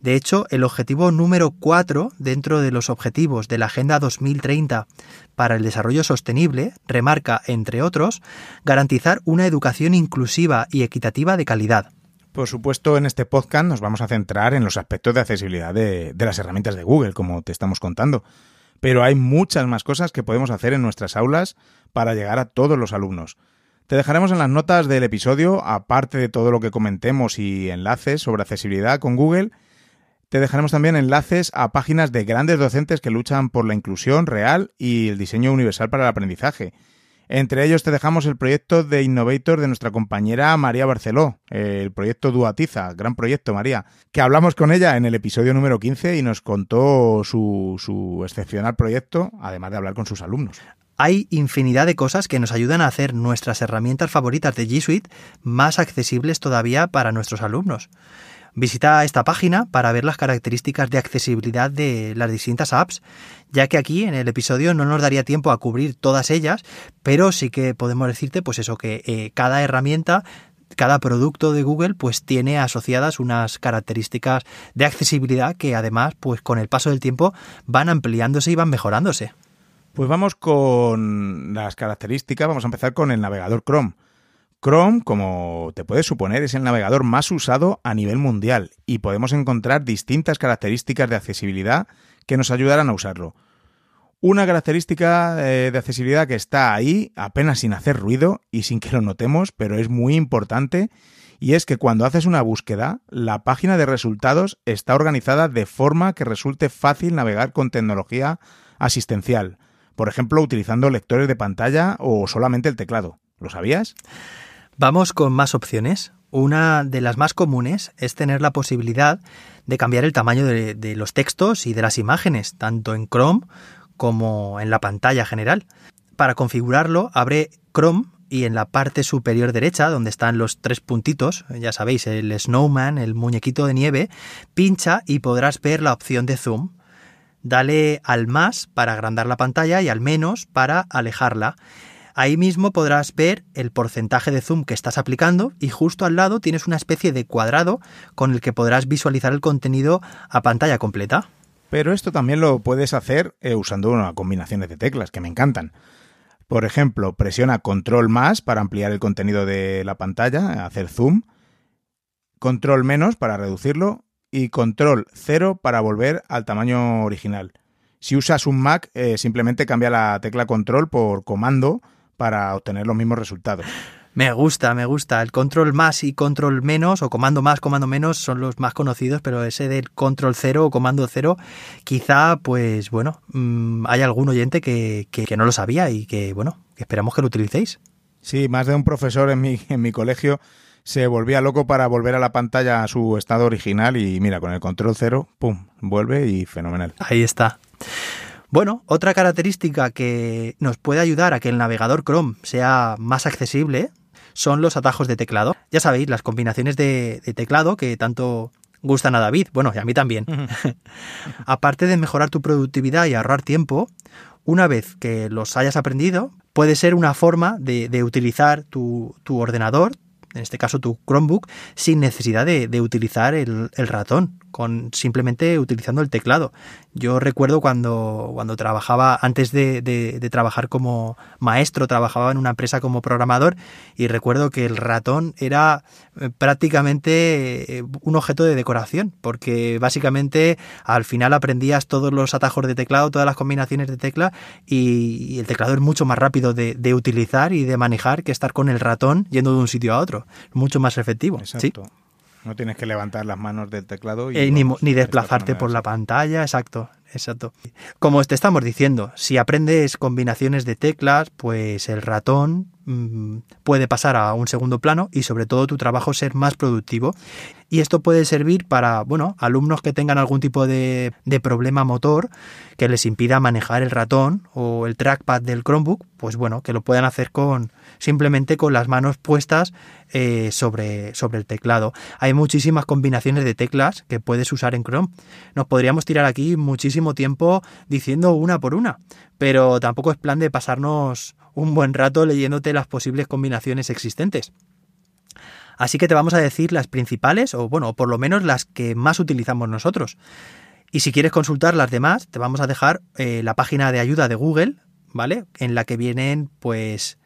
De hecho, el objetivo número 4 dentro de los objetivos de la Agenda 2030 para el Desarrollo Sostenible remarca, entre otros, garantizar una educación inclusiva y equitativa de calidad. Por supuesto, en este podcast nos vamos a centrar en los aspectos de accesibilidad de, de las herramientas de Google, como te estamos contando pero hay muchas más cosas que podemos hacer en nuestras aulas para llegar a todos los alumnos. Te dejaremos en las notas del episodio, aparte de todo lo que comentemos y enlaces sobre accesibilidad con Google, te dejaremos también enlaces a páginas de grandes docentes que luchan por la inclusión real y el diseño universal para el aprendizaje. Entre ellos te dejamos el proyecto de Innovator de nuestra compañera María Barceló, el proyecto Duatiza, gran proyecto María, que hablamos con ella en el episodio número 15 y nos contó su, su excepcional proyecto, además de hablar con sus alumnos. Hay infinidad de cosas que nos ayudan a hacer nuestras herramientas favoritas de G Suite más accesibles todavía para nuestros alumnos. Visita esta página para ver las características de accesibilidad de las distintas apps, ya que aquí en el episodio no nos daría tiempo a cubrir todas ellas, pero sí que podemos decirte pues eso que eh, cada herramienta cada producto de Google pues tiene asociadas unas características de accesibilidad que además pues con el paso del tiempo van ampliándose y van mejorándose. Pues vamos con las características, vamos a empezar con el navegador Chrome. Chrome, como te puedes suponer, es el navegador más usado a nivel mundial y podemos encontrar distintas características de accesibilidad que nos ayudarán a usarlo. Una característica eh, de accesibilidad que está ahí apenas sin hacer ruido y sin que lo notemos, pero es muy importante, y es que cuando haces una búsqueda, la página de resultados está organizada de forma que resulte fácil navegar con tecnología asistencial por ejemplo utilizando lectores de pantalla o solamente el teclado. ¿Lo sabías? Vamos con más opciones. Una de las más comunes es tener la posibilidad de cambiar el tamaño de, los textos y de las imágenes, tanto en Chrome como en la pantalla general. Para configurarlo, abre Chrome y en la parte superior derecha, donde están los tres puntitos, ya sabéis, el snowman, el muñequito de nieve, pincha y podrás ver la opción de zoom. Dale al más para agrandar la pantalla y al menos para alejarla. Ahí mismo podrás ver el porcentaje de zoom que estás aplicando y justo al lado tienes una especie de cuadrado con el que podrás visualizar el contenido a pantalla completa. Pero esto también lo puedes hacer eh, usando una combinaciones de teclas que me encantan. Por ejemplo, presiona control más para ampliar el contenido de la pantalla, hacer zoom, control menos para reducirlo y control 0 para volver al tamaño original. Si usas un Mac, eh, simplemente cambia la tecla control por comando para obtener los mismos resultados. Me gusta, me gusta. El control más y control menos, o comando más, comando menos, son los más conocidos, pero ese del control 0 o comando 0, quizá, pues bueno, mm, hay algún oyente que, que, no lo sabía y que, bueno, esperamos que lo utilicéis. Sí, más de un profesor en mi, en mi colegio se volvía loco para volver a la pantalla a su estado original y mira, con el control cero, ¡pum!, vuelve y fenomenal. Ahí está. Bueno, otra característica que nos puede ayudar a que el navegador Chrome sea más accesible son los atajos de teclado. Ya sabéis, las combinaciones de, teclado que tanto gustan a David, bueno, y a mí también. Aparte de mejorar tu productividad y ahorrar tiempo, una vez que los hayas aprendido, puede ser una forma de, utilizar tu, tu ordenador, en este caso tu Chromebook, sin necesidad de, utilizar el, ratón, con simplemente utilizando el teclado. Yo recuerdo cuando, cuando trabajaba, antes de, trabajar como maestro, trabajaba en una empresa como programador y recuerdo que el ratón era eh, prácticamente eh, un objeto de decoración, porque básicamente al final aprendías todos los atajos de teclado, todas las combinaciones de tecla y, el teclado es mucho más rápido de, utilizar y de manejar que estar con el ratón yendo de un sitio a otro. Mucho más efectivo. Exacto. No tienes que levantar las manos del teclado y eh, ni, desplazarte por la pantalla, exacto, exacto. Como te estamos diciendo, si aprendes combinaciones de teclas, pues el ratón mm, puede pasar a un segundo plano y sobre todo tu trabajo ser más productivo. Y esto puede servir para, bueno, alumnos que tengan algún tipo de, de problema motor que les impida manejar el ratón o el trackpad del Chromebook, pues bueno, que lo puedan hacer con simplemente con las manos puestas eh, sobre, sobre el teclado. Hay muchísimas combinaciones de teclas que puedes usar en Chrome. Nos podríamos tirar aquí muchísimo tiempo diciendo una por una, pero tampoco es plan de pasarnos un buen rato leyéndote las posibles combinaciones existentes. Así que te vamos a decir las principales, o bueno, por lo menos las que más utilizamos nosotros. Y si quieres consultar las demás, te vamos a dejar eh, la página de ayuda de Google, ¿vale? En la que vienen, pues,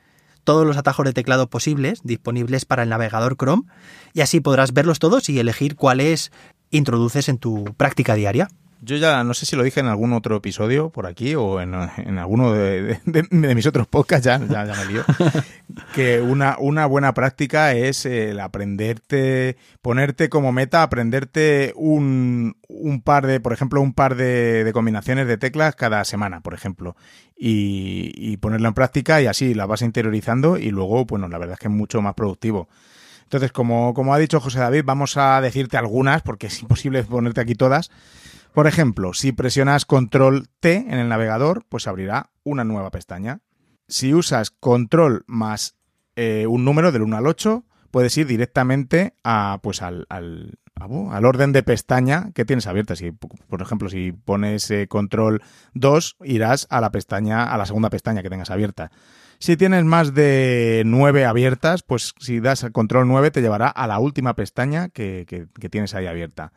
todos los atajos de teclado posibles disponibles para el navegador Chrome y así podrás verlos todos y elegir cuáles introduces en tu práctica diaria. Yo ya no sé si lo dije en algún otro episodio por aquí o en, alguno de, mis otros podcasts, ya, ya, me lío, que una, una buena práctica es el aprenderte, ponerte como meta, aprenderte un, un par de, por ejemplo, un par de, combinaciones de teclas cada semana, por ejemplo, y, y ponerla en práctica y así la vas interiorizando y luego, bueno, la verdad es que es mucho más productivo. Entonces, como, como ha dicho José David, vamos a decirte algunas, porque es imposible ponerte aquí todas, por ejemplo, si presionas control T en el navegador, pues abrirá una nueva pestaña. Si usas control más eh, un número del 1 al 8, puedes ir directamente a, pues al, al, al, orden de pestaña que tienes abierta. Si, por ejemplo, si pones eh, control 2, irás a la pestaña, a la segunda pestaña que tengas abierta. Si tienes más de 9 abiertas, pues si das control 9 te llevará a la última pestaña que, que tienes ahí abierta.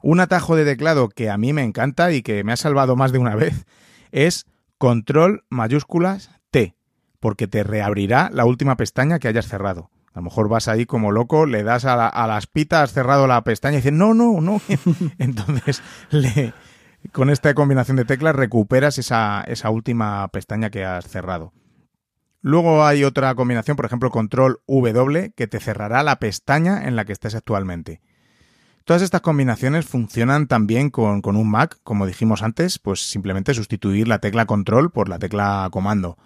Un atajo de teclado que a mí me encanta y que me ha salvado más de una vez es control mayúsculas T, porque te reabrirá la última pestaña que hayas cerrado. A lo mejor vas ahí como loco, le das a, las pitas, has cerrado la pestaña y dices, no, no, no. Entonces, le, con esta combinación de teclas recuperas esa, esa última pestaña que has cerrado. Luego hay otra combinación, por ejemplo, control W, que te cerrará la pestaña en la que estés actualmente. Todas estas combinaciones funcionan también con, un Mac, como dijimos antes, pues simplemente sustituir la tecla control por la tecla comando.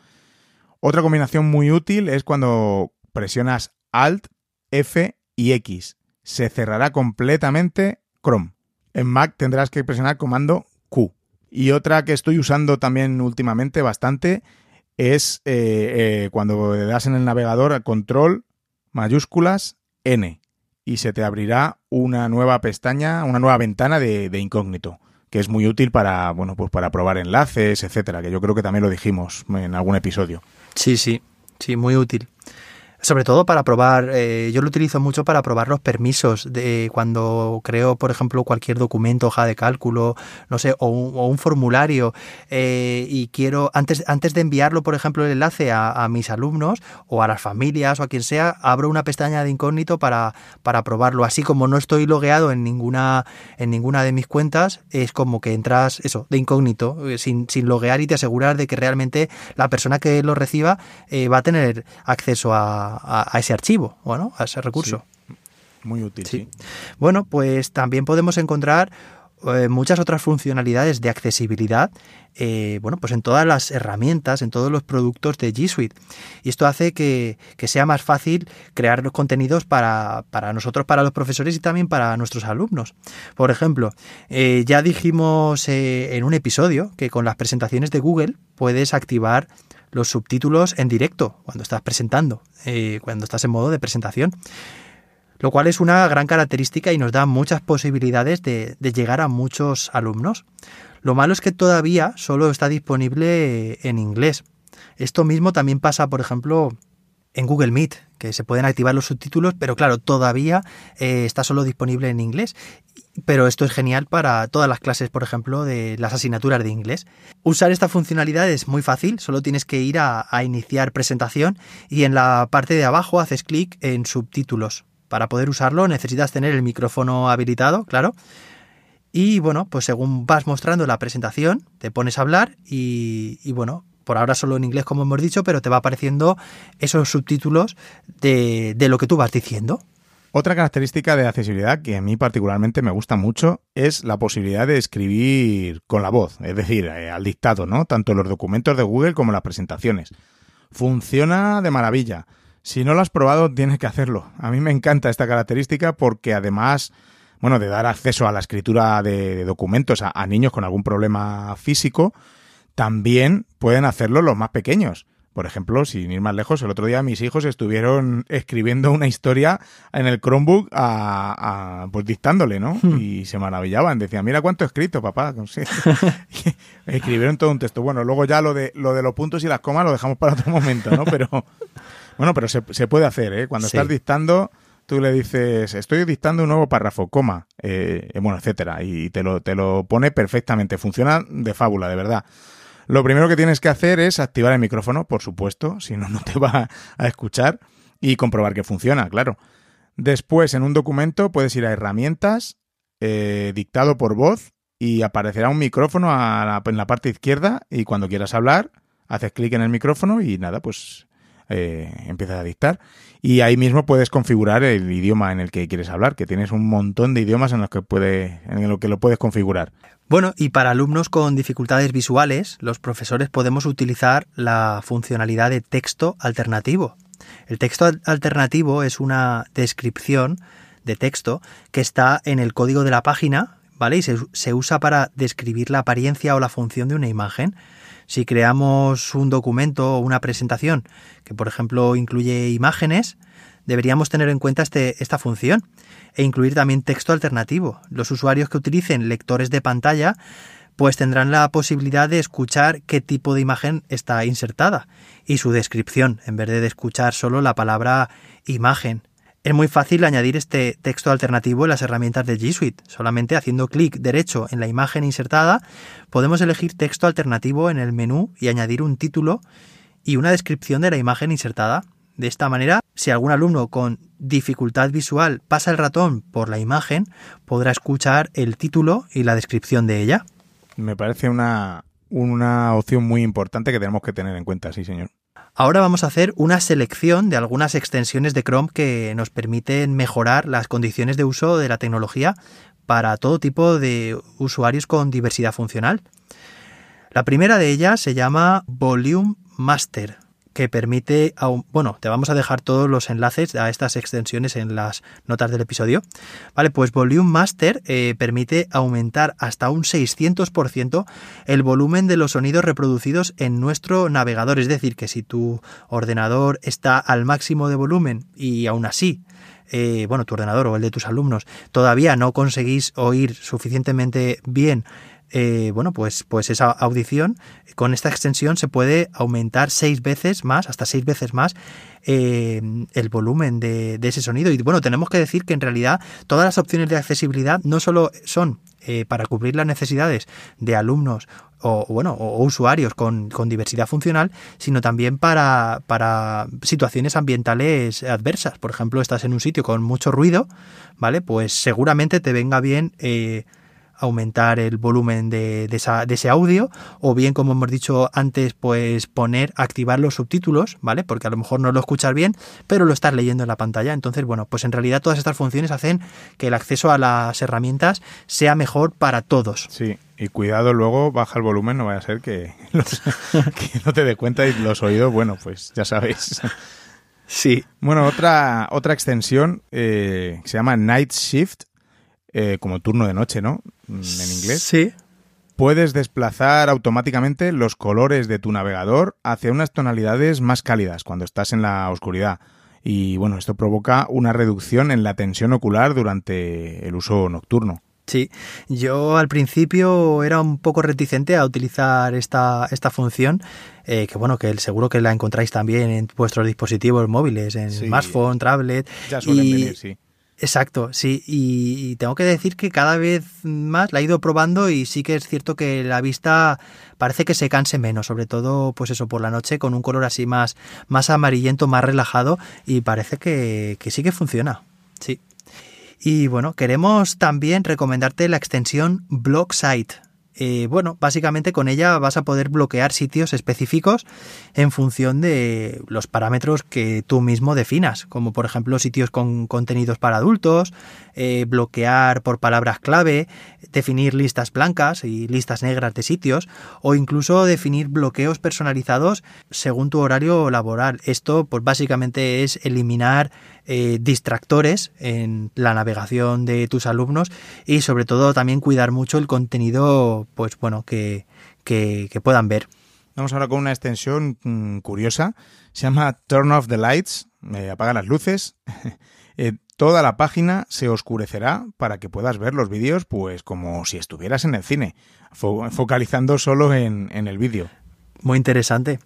Otra combinación muy útil es cuando presionas Alt, F y X. Se cerrará completamente Chrome. En Mac tendrás que presionar comando Q. Y otra que estoy usando también últimamente bastante es eh, eh, cuando das en el navegador control mayúsculas N y se te abrirá una nueva pestaña, una nueva ventana de, incógnito, que es muy útil para, bueno, pues para probar enlaces, etcétera, que yo creo que también lo dijimos en algún episodio. Sí, sí, sí, muy útil. Sobre todo para probar, eh, yo lo utilizo mucho para probar los permisos de cuando creo, por ejemplo, cualquier documento, hoja de cálculo, no sé, o un, formulario eh, y quiero, antes, antes de enviarlo, por ejemplo, el enlace a, mis alumnos o a las familias o a quien sea, abro una pestaña de incógnito para, para probarlo. Así como no estoy logueado en ninguna, en ninguna de mis cuentas, es como que entras, eso, de incógnito, eh, sin, sin loguear y te aseguras de que realmente la persona que lo reciba va a tener acceso a a, ese archivo, bueno, a ese recurso. Muy útil, sí. Bueno, pues también podemos encontrar eh, muchas otras funcionalidades de accesibilidad, eh, bueno, pues en todas las herramientas, en todos los productos de G Suite. Y esto hace que, sea más fácil crear los contenidos para, nosotros, para los profesores y también para nuestros alumnos. Por ejemplo, eh, ya dijimos en un episodio que con las presentaciones de Google puedes activar los subtítulos en directo cuando estás presentando, eh, cuando estás en modo de presentación. Lo cual es una gran característica y nos da muchas posibilidades de, llegar a muchos alumnos. Lo malo es que todavía solo está disponible en inglés. Esto mismo también pasa, por ejemplo, en Google Meet, que se pueden activar los subtítulos, pero claro, todavía eh, está solo disponible en inglés pero esto es genial para todas las clases, por ejemplo, de las asignaturas de inglés. Usar esta funcionalidad es muy fácil, solo tienes que ir a, iniciar presentación y en la parte de abajo haces clic en subtítulos. Para poder usarlo necesitas tener el micrófono habilitado, claro. Y bueno, pues según vas mostrando la presentación, te pones a hablar y, bueno, por ahora solo en inglés como hemos dicho, pero te va apareciendo esos subtítulos de, de lo que tú vas diciendo. Otra característica de accesibilidad que a mí particularmente me gusta mucho es la posibilidad de escribir con la voz, es decir, eh, al dictado, ¿no? Tanto los documentos de Google como las presentaciones. Funciona de maravilla. Si no lo has probado, tienes que hacerlo. A mí me encanta esta característica porque además, bueno, de dar acceso a la escritura de, documentos a niños con algún problema físico, también pueden hacerlo los más pequeños. Por ejemplo, sin ir más lejos, el otro día mis hijos estuvieron escribiendo una historia en el Chromebook a, pues dictándole, ¿no? Hmm. Y se maravillaban, decían, mira cuánto he escrito, papá. Escribieron todo un texto. Bueno, luego ya lo de, lo de los puntos y las comas lo dejamos para otro momento, ¿no? Pero bueno, pero se, puede hacer, ¿eh? Cuando estás dictando, tú le dices, estoy dictando un nuevo párrafo, coma, eh, bueno, etcétera, y te lo, te lo pone perfectamente. Funciona de fábula, de verdad. Lo primero que tienes que hacer es activar el micrófono, por supuesto, si no, no te va a escuchar y comprobar que funciona, claro. Después, en un documento, puedes ir a herramientas, eh, dictado por voz y aparecerá un micrófono en la parte izquierda y cuando quieras hablar, haces clic en el micrófono y nada, pues eh, empiezas a dictar. Y ahí mismo puedes configurar el idioma en el que quieres hablar, que tienes un montón de idiomas en los que, puede, en los que lo puedes configurar. Bueno, y para alumnos con dificultades visuales, los profesores podemos utilizar la funcionalidad de texto alternativo. El texto alternativo es una descripción de texto que está en el código de la página, ¿vale? Y se, se usa para describir la apariencia o la función de una imagen. Si creamos un documento o una presentación que, por ejemplo, incluye imágenes, deberíamos tener en cuenta este, esta función e incluir también texto alternativo. Los usuarios que utilicen lectores de pantalla pues tendrán la posibilidad de escuchar qué tipo de imagen está insertada y su descripción, en vez de escuchar solo la palabra imagen. Es muy fácil añadir este texto alternativo en las herramientas de G Suite. Solamente haciendo clic derecho en la imagen insertada, podemos elegir texto alternativo en el menú y añadir un título y una descripción de la imagen insertada. De esta manera, si algún alumno con dificultad visual pasa el ratón por la imagen, podrá escuchar el título y la descripción de ella. Me parece una, una opción muy importante que tenemos que tener en cuenta, sí, señor. Ahora vamos a hacer una selección de algunas extensiones de Chrome que nos permiten mejorar las condiciones de uso de la tecnología para todo tipo de usuarios con diversidad funcional. La primera de ellas se llama Volume Master que permite, bueno, te vamos a dejar todos los enlaces a estas extensiones en las notas del episodio. Vale, pues Volume Master eh, permite aumentar hasta un 600% el volumen de los sonidos reproducidos en nuestro navegador. Es decir, que si tu ordenador está al máximo de volumen y aún así eh, bueno, tu ordenador o el de tus alumnos, todavía no conseguís oír suficientemente bien eh, bueno, pues, pues esa audición con esta extensión se puede aumentar seis veces más, hasta seis veces más, eh, el volumen de, ese sonido. Y bueno, tenemos que decir que en realidad todas las opciones de accesibilidad no solo son eh, para cubrir las necesidades de alumnos o, bueno, o usuarios con, diversidad funcional, sino también para, para, situaciones ambientales adversas. Por ejemplo, estás en un sitio con mucho ruido, ¿vale? Pues seguramente te venga bien aumentar el volumen de, ese audio o bien como hemos dicho antes pues poner activar los subtítulos vale porque a lo mejor no lo escuchas bien pero lo estás leyendo en la pantalla. Entonces bueno pues en realidad todas estas funciones hacen que el acceso a las herramientas sea mejor para todos. Sí y cuidado luego baja el volumen no vaya a ser que, no te dé cuenta y los oídos bueno pues ya sabéis Sí. Bueno, otra, otra extensión eh, se llama Night Shift, eh, como turno de noche, ¿no? Mm, en inglés. Sí. Puedes desplazar automáticamente los colores de tu navegador hacia unas tonalidades más cálidas cuando estás en la oscuridad. Y bueno, esto provoca una reducción en la tensión ocular durante el uso nocturno. Sí, yo al principio era un poco reticente a utilizar esta, esta función, eh, que bueno, que seguro que la encontráis también en vuestros dispositivos móviles, en smartphone, tablet. Ya suelen venir, sí. Exacto, sí, y, tengo que decir que cada vez más la he ido probando y sí que es cierto que la vista parece que se canse menos, sobre todo pues eso por la noche con un color así más, más amarillento, más relajado y parece que, que sí que funciona, sí. Y bueno, queremos también recomendarte la extensión Block Site. Eh, bueno, básicamente con ella vas a poder bloquear sitios específicos en función de los parámetros que tú mismo definas, como por ejemplo sitios con contenidos para adultos, eh, bloquear por palabras clave, definir listas blancas y listas negras de sitios, o incluso definir bloqueos personalizados según tu horario laboral. Esto, pues básicamente es eliminar eh, distractores en la navegación de tus alumnos y sobre todo también cuidar mucho el contenido pues bueno que, que, puedan ver. Vamos ahora con una extensión mm, curiosa. Se llama Turn off the lights. apaga las luces. Eh, toda la página se oscurecerá para que puedas ver los vídeos pues como si estuvieras en el cine, focalizando solo en, el vídeo. Muy interesante.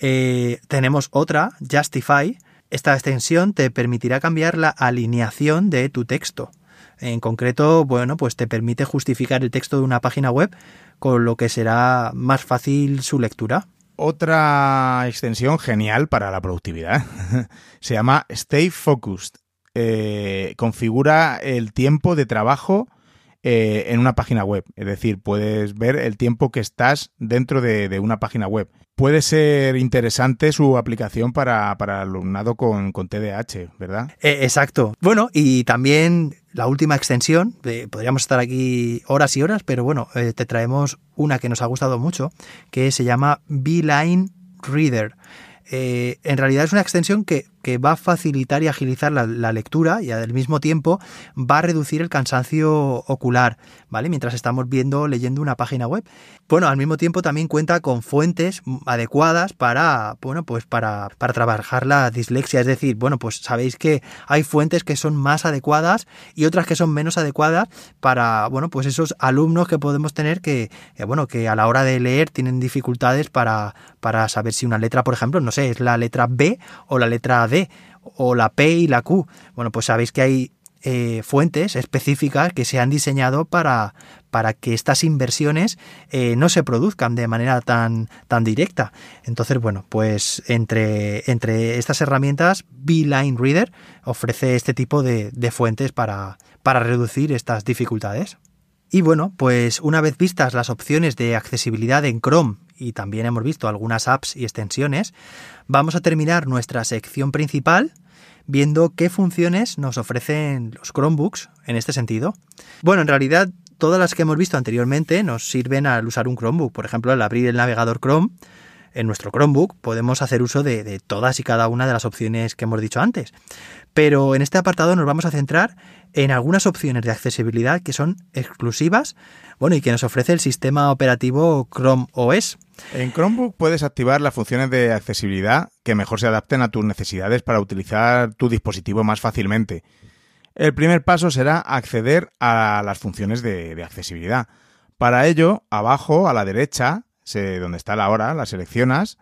Eh, tenemos otra, Justify, esta extensión te permitirá cambiar la alineación de tu texto. En concreto, bueno, pues te permite justificar el texto de una página web, con lo que será más fácil su lectura. Otra extensión genial para la productividad se llama Stay Focused. Eh, configura el tiempo de trabajo eh, en una página web. Es decir, puedes ver el tiempo que estás dentro de, una página web. Puede ser interesante su aplicación para, para alumnado con, con TDAH, ¿verdad? Eh, exacto. Bueno, y también la última extensión, podríamos estar aquí horas y horas, pero bueno, eh, te traemos una que nos ha gustado mucho, que se llama Beeline Reader. en realidad es una extensión que que va a facilitar y agilizar la, lectura y al mismo tiempo va a reducir el cansancio ocular, ¿vale? Mientras estamos viendo, leyendo una página web. Bueno, al mismo tiempo también cuenta con fuentes adecuadas para, bueno, pues para, para trabajar la dislexia. Es decir, bueno, pues sabéis que hay fuentes que son más adecuadas y otras que son menos adecuadas para, bueno, pues esos alumnos que podemos tener que, eh, bueno, que a la hora de leer tienen dificultades para, para saber si una letra, por ejemplo, no sé, es la letra B o la letra O la P y la Q. Bueno, pues sabéis que hay eh, fuentes específicas que se han diseñado para, para que estas inversiones eh, no se produzcan de manera tan, tan directa. Entonces, bueno, pues entre, entre estas herramientas, Beeline Reader ofrece este tipo de, de fuentes para, para reducir estas dificultades. Y bueno, pues una vez vistas las opciones de accesibilidad en Chrome y también hemos visto algunas apps y extensiones, vamos a terminar nuestra sección principal viendo qué funciones nos ofrecen los Chromebooks en este sentido. Bueno, en realidad todas las que hemos visto anteriormente nos sirven al usar un Chromebook. Por ejemplo, al abrir el navegador Chrome, en nuestro Chromebook podemos hacer uso de, todas y cada una de las opciones que hemos dicho antes. Pero en este apartado nos vamos a centrar en algunas opciones de accesibilidad que son exclusivas, bueno, y que nos ofrece el sistema operativo Chrome OS. En Chromebook puedes activar las funciones de accesibilidad que mejor se adapten a tus necesidades para utilizar tu dispositivo más fácilmente. El primer paso será acceder a las funciones de, accesibilidad. Para ello, abajo a la derecha, donde está la hora, la seleccionas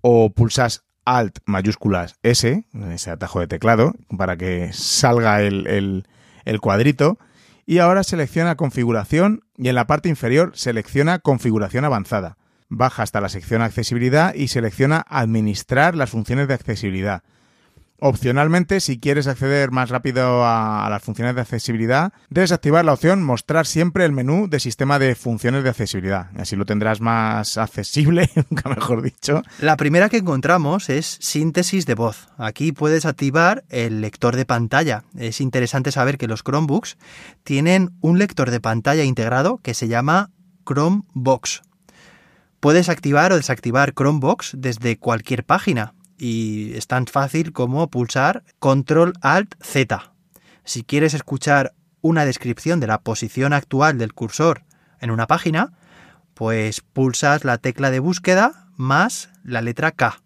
o pulsas Alt mayúsculas S, ese atajo de teclado, para que salga el, el cuadrito. Y ahora selecciona configuración y en la parte inferior selecciona configuración avanzada baja hasta la sección accesibilidad y selecciona administrar las funciones de accesibilidad. Opcionalmente, si quieres acceder más rápido a, las funciones de accesibilidad, debes activar la opción Mostrar siempre el menú de sistema de funciones de accesibilidad. Así lo tendrás más accesible, nunca mejor dicho. La primera que encontramos es síntesis de voz. Aquí puedes activar el lector de pantalla. Es interesante saber que los Chromebooks tienen un lector de pantalla integrado que se llama Chromebox. Puedes activar o desactivar Chromebox desde cualquier página y es tan fácil como pulsar Control Alt Z. Si quieres escuchar una descripción de la posición actual del cursor en una página, pues pulsas la tecla de búsqueda más la letra K.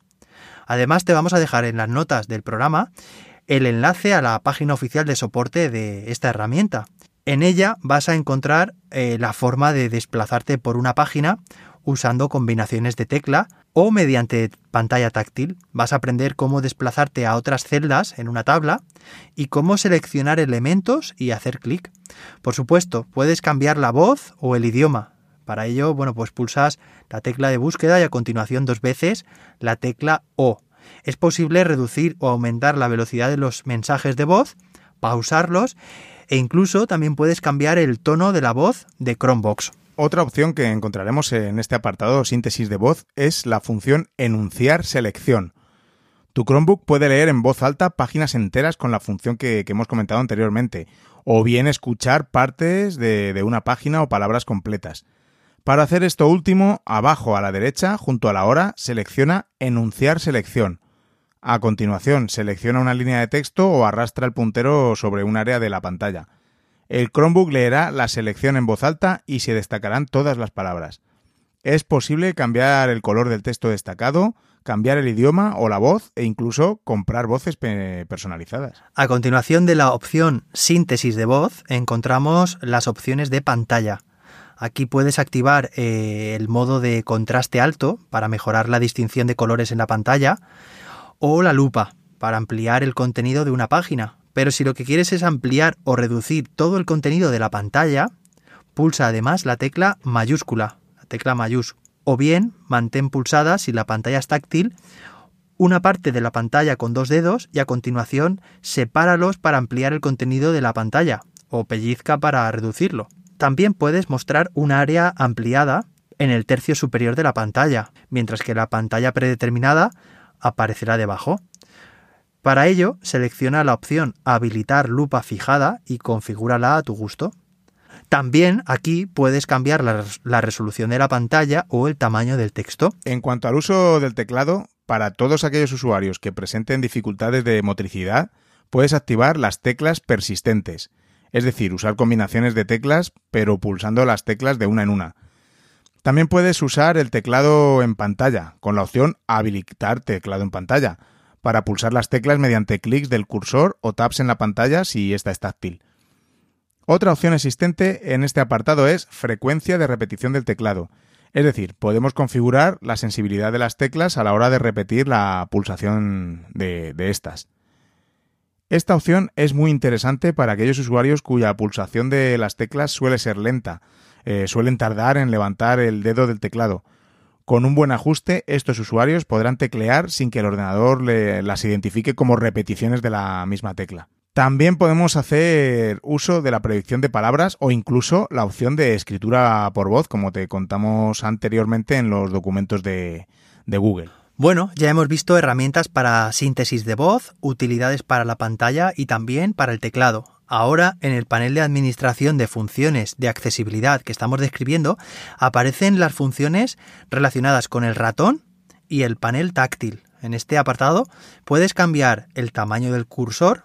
Además te vamos a dejar en las notas del programa el enlace a la página oficial de soporte de esta herramienta. En ella vas a encontrar eh, la forma de desplazarte por una página usando combinaciones de tecla o mediante pantalla táctil. Vas a aprender cómo desplazarte a otras celdas en una tabla y cómo seleccionar elementos y hacer clic. Por supuesto, puedes cambiar la voz o el idioma. Para ello, bueno, pues pulsas la tecla de búsqueda y a continuación dos veces la tecla O. Es posible reducir o aumentar la velocidad de los mensajes de voz, pausarlos e incluso también puedes cambiar el tono de la voz de Chromebox. Otra opción que encontraremos en este apartado síntesis de voz es la función enunciar selección. Tu Chromebook puede leer en voz alta páginas enteras con la función que, hemos comentado anteriormente, o bien escuchar partes de, de una página o palabras completas. Para hacer esto último, abajo a la derecha, junto a la hora, selecciona Enunciar selección. A continuación, selecciona una línea de texto o arrastra el puntero sobre un área de la pantalla. El Chromebook leerá la selección en voz alta y se destacarán todas las palabras. Es posible cambiar el color del texto destacado, cambiar el idioma o la voz e incluso comprar voces personalizadas. A continuación de la opción síntesis de voz encontramos las opciones de pantalla. Aquí puedes activar eh, el modo de contraste alto para mejorar la distinción de colores en la pantalla o la lupa para ampliar el contenido de una página pero si lo que quieres es ampliar o reducir todo el contenido de la pantalla, pulsa además la tecla mayúscula, la tecla mayús, o bien mantén pulsada si la pantalla es táctil una parte de la pantalla con dos dedos y a continuación sepáralos para ampliar el contenido de la pantalla o pellizca para reducirlo. También puedes mostrar un área ampliada en el tercio superior de la pantalla, mientras que la pantalla predeterminada aparecerá debajo. Para ello, selecciona la opción Habilitar lupa fijada y configúrala a tu gusto. También aquí puedes cambiar la, resolución de la pantalla o el tamaño del texto. En cuanto al uso del teclado, para todos aquellos usuarios que presenten dificultades de motricidad, puedes activar las teclas persistentes, es decir, usar combinaciones de teclas pero pulsando las teclas de una en una. También puedes usar el teclado en pantalla, con la opción Habilitar teclado en pantalla, para pulsar las teclas mediante clics del cursor o taps en la pantalla si esta es táctil. Otra opción existente en este apartado es frecuencia de repetición del teclado. Es decir, podemos configurar la sensibilidad de las teclas a la hora de repetir la pulsación de, estas. Esta opción es muy interesante para aquellos usuarios cuya pulsación de las teclas suele ser lenta, eh, suelen tardar en levantar el dedo del teclado. Con un buen ajuste, estos usuarios podrán teclear sin que el ordenador las identifique como repeticiones de la misma tecla. También podemos hacer uso de la predicción de palabras o incluso la opción de escritura por voz, como te contamos anteriormente en los documentos de, Google. Bueno, ya hemos visto herramientas para síntesis de voz, utilidades para la pantalla y también para el teclado. Ahora, en el panel de administración de funciones de accesibilidad que estamos describiendo, aparecen las funciones relacionadas con el ratón y el panel táctil. En este apartado puedes cambiar el tamaño del cursor,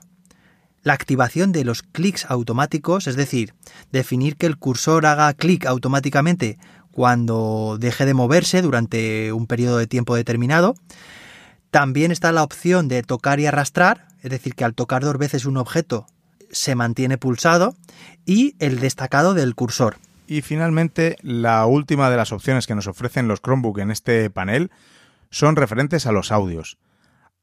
la activación de los clics automáticos, es decir, definir que el cursor haga clic automáticamente cuando deje de moverse durante un periodo de tiempo determinado. También está la opción de tocar y arrastrar, es decir, que al tocar dos veces un objeto se mantiene pulsado, y el destacado del cursor. Y finalmente, la última de las opciones que nos ofrecen los Chromebook en este panel son referentes a los audios.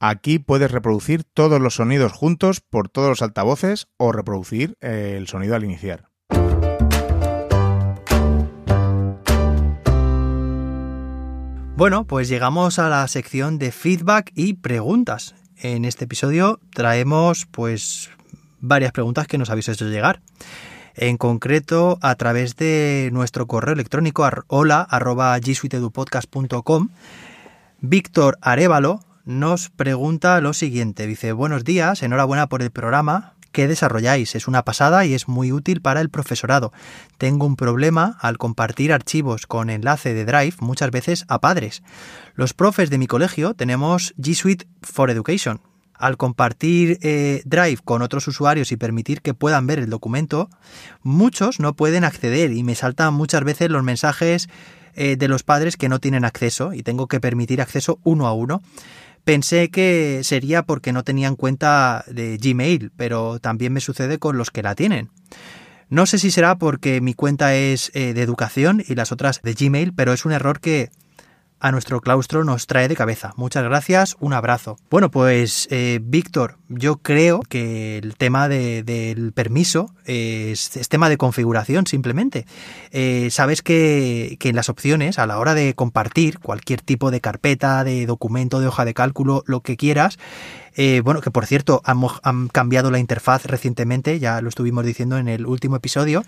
Aquí puedes reproducir todos los sonidos juntos por todos los altavoces o reproducir eh, el sonido al iniciar. Bueno, pues llegamos a la sección de feedback y preguntas. En este episodio traemos pues varias preguntas que nos habéis hecho llegar. En concreto, a través de nuestro correo electrónico hola Víctor Arevalo nos pregunta lo siguiente. Dice, buenos días, enhorabuena por el programa que desarrolláis. Es una pasada y es muy útil para el profesorado. Tengo un problema al compartir archivos con enlace de Drive muchas veces a padres. Los profes de mi colegio tenemos G Suite for Education. Al compartir eh, Drive con otros usuarios y permitir que puedan ver el documento, muchos no pueden acceder y me saltan muchas veces los mensajes eh, de los padres que no tienen acceso y tengo que permitir acceso uno a uno. Pensé que sería porque no tenían cuenta de Gmail, pero también me sucede con los que la tienen. No sé si será porque mi cuenta es eh, de educación y las otras de Gmail, pero es un error que a nuestro claustro nos trae de cabeza. Muchas gracias, un abrazo. Bueno, pues eh, Víctor, yo creo que el tema del permiso es, tema de configuración simplemente. Eh, sabes que, que, en las opciones, a la hora de compartir cualquier tipo de carpeta, de documento, de hoja de cálculo, lo que quieras, eh, bueno, que por cierto han, cambiado la interfaz recientemente, ya lo estuvimos diciendo en el último episodio.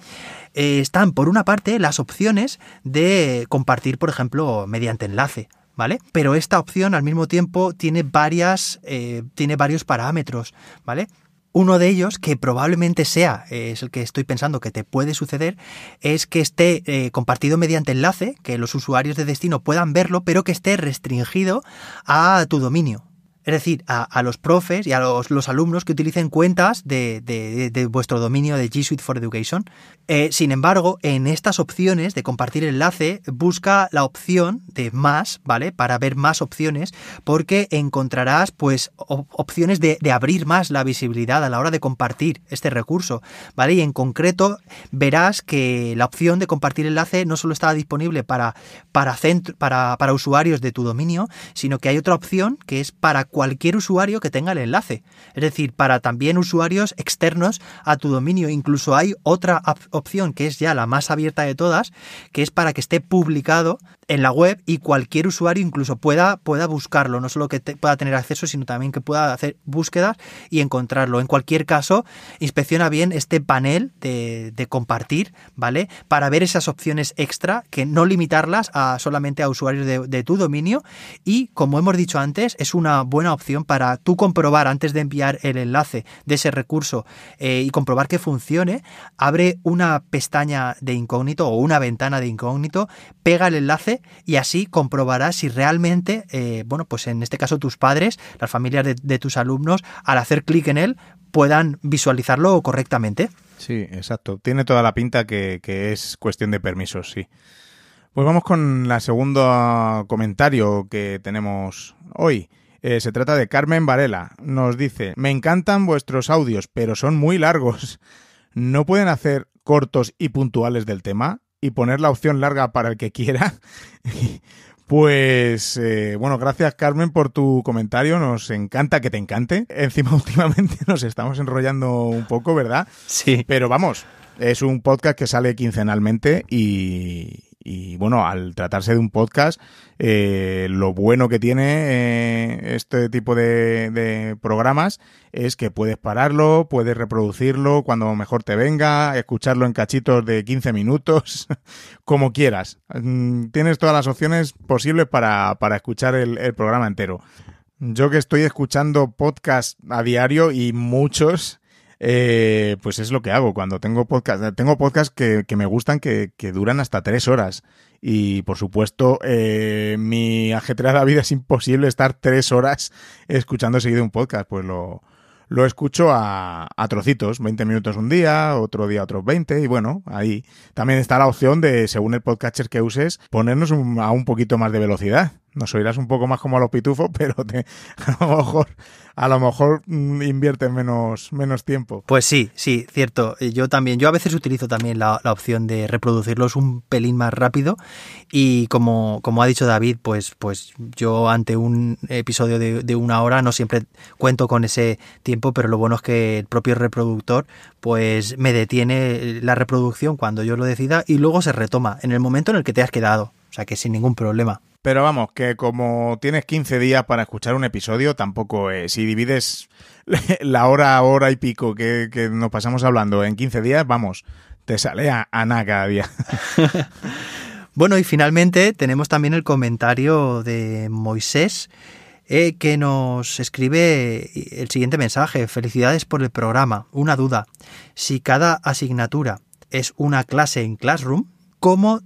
Eh, están, por una parte, las opciones de compartir, por ejemplo, mediante enlace. ¿Vale? Pero esta opción al mismo tiempo tiene varias. Eh, tiene varios parámetros, ¿vale? Uno de ellos, que probablemente sea, es el que estoy pensando que te puede suceder, es que esté compartido mediante enlace, que los usuarios de destino puedan verlo, pero que esté restringido a tu dominio, es decir, a, los profes y a los, alumnos que utilicen cuentas de, vuestro dominio de G Suite for Education. Eh, sin embargo, en estas opciones de compartir enlace, busca la opción de más, ¿vale? Para ver más opciones, porque encontrarás, pues, opciones de, abrir más la visibilidad a la hora de compartir este recurso, ¿vale? Y en concreto, verás que la opción de compartir enlace no solo está disponible para, para, para, para usuarios de tu dominio, sino que hay otra opción que es para cualquier usuario que tenga el enlace. Es decir, para también usuarios externos a tu dominio. Incluso hay otra opción que es ya la más abierta de todas, que es para que esté publicado en la web y cualquier usuario incluso pueda, pueda buscarlo, no solo que pueda tener acceso, sino también que pueda hacer búsquedas y encontrarlo. En cualquier caso, inspecciona bien este panel de, compartir, ¿vale? Para ver esas opciones extra, que no limitarlas a solamente a usuarios de, tu dominio y, como hemos dicho antes, es una buena opción para tú comprobar antes de enviar el enlace de ese recurso eh, y comprobar que funcione, abre una pestaña de incógnito o una ventana de incógnito, pega el enlace y así comprobarás si realmente, eh, bueno, pues en este caso tus padres, las familias de, tus alumnos, al hacer clic en él, puedan visualizarlo correctamente. Sí, exacto. Tiene toda la pinta que, es cuestión de permisos, sí. Pues vamos con la segundo comentario que tenemos hoy. Eh, se trata de Carmen Varela. Nos dice, me encantan vuestros audios, pero son muy largos. ¿No pueden hacer cortos y puntuales del tema? y poner la opción larga para el que quiera. Pues eh, bueno, gracias Carmen por tu comentario, nos encanta que te encante. Encima últimamente nos estamos enrollando un poco, ¿verdad? Sí. Pero vamos, es un podcast que sale quincenalmente y, y bueno, al tratarse de un podcast, eh, lo bueno que tiene eh, este tipo de, programas es que puedes pararlo, puedes reproducirlo cuando mejor te venga, escucharlo en cachitos de 15 minutos, como quieras. Mm, tienes todas las opciones posibles para, para escuchar el, el programa entero. Yo que estoy escuchando podcast a diario y muchos, eh, pues es lo que hago cuando tengo podcast. Tengo podcasts que, me gustan que, duran hasta tres horas. Y por supuesto, eh, mi ajetreada vida es imposible estar tres horas escuchando seguido un podcast. Pues lo, lo escucho a, a, trocitos, 20 minutos un día, otro día otros 20, y bueno, ahí también está la opción de, según el podcatcher que uses, ponernos a un poquito más de velocidad. Nos oirás un poco más como a los pitufos, pero te, a lo mejor, a lo mejor mm, inviertes menos, menos tiempo. Pues sí, sí, cierto. Yo también, yo a veces utilizo también la, opción de reproducirlos un pelín más rápido y como, como ha dicho David, pues, pues yo ante un episodio de, de una hora no siempre cuento con ese tiempo, pero lo bueno es que el propio reproductor pues me detiene la reproducción cuando yo lo decida y luego se retoma en el momento en el que te has quedado. O sea que sin ningún problema. Pero vamos, que como tienes 15 días para escuchar un episodio, tampoco es. Si divides la hora, hora y pico que, nos pasamos hablando en 15 días, vamos, te sale a, nada cada día. bueno, y finalmente tenemos también el comentario de Moisés. Eh, que nos escribe el siguiente mensaje. Felicidades por el programa. Una duda. Si cada asignatura es una clase en Classroom, ¿cómo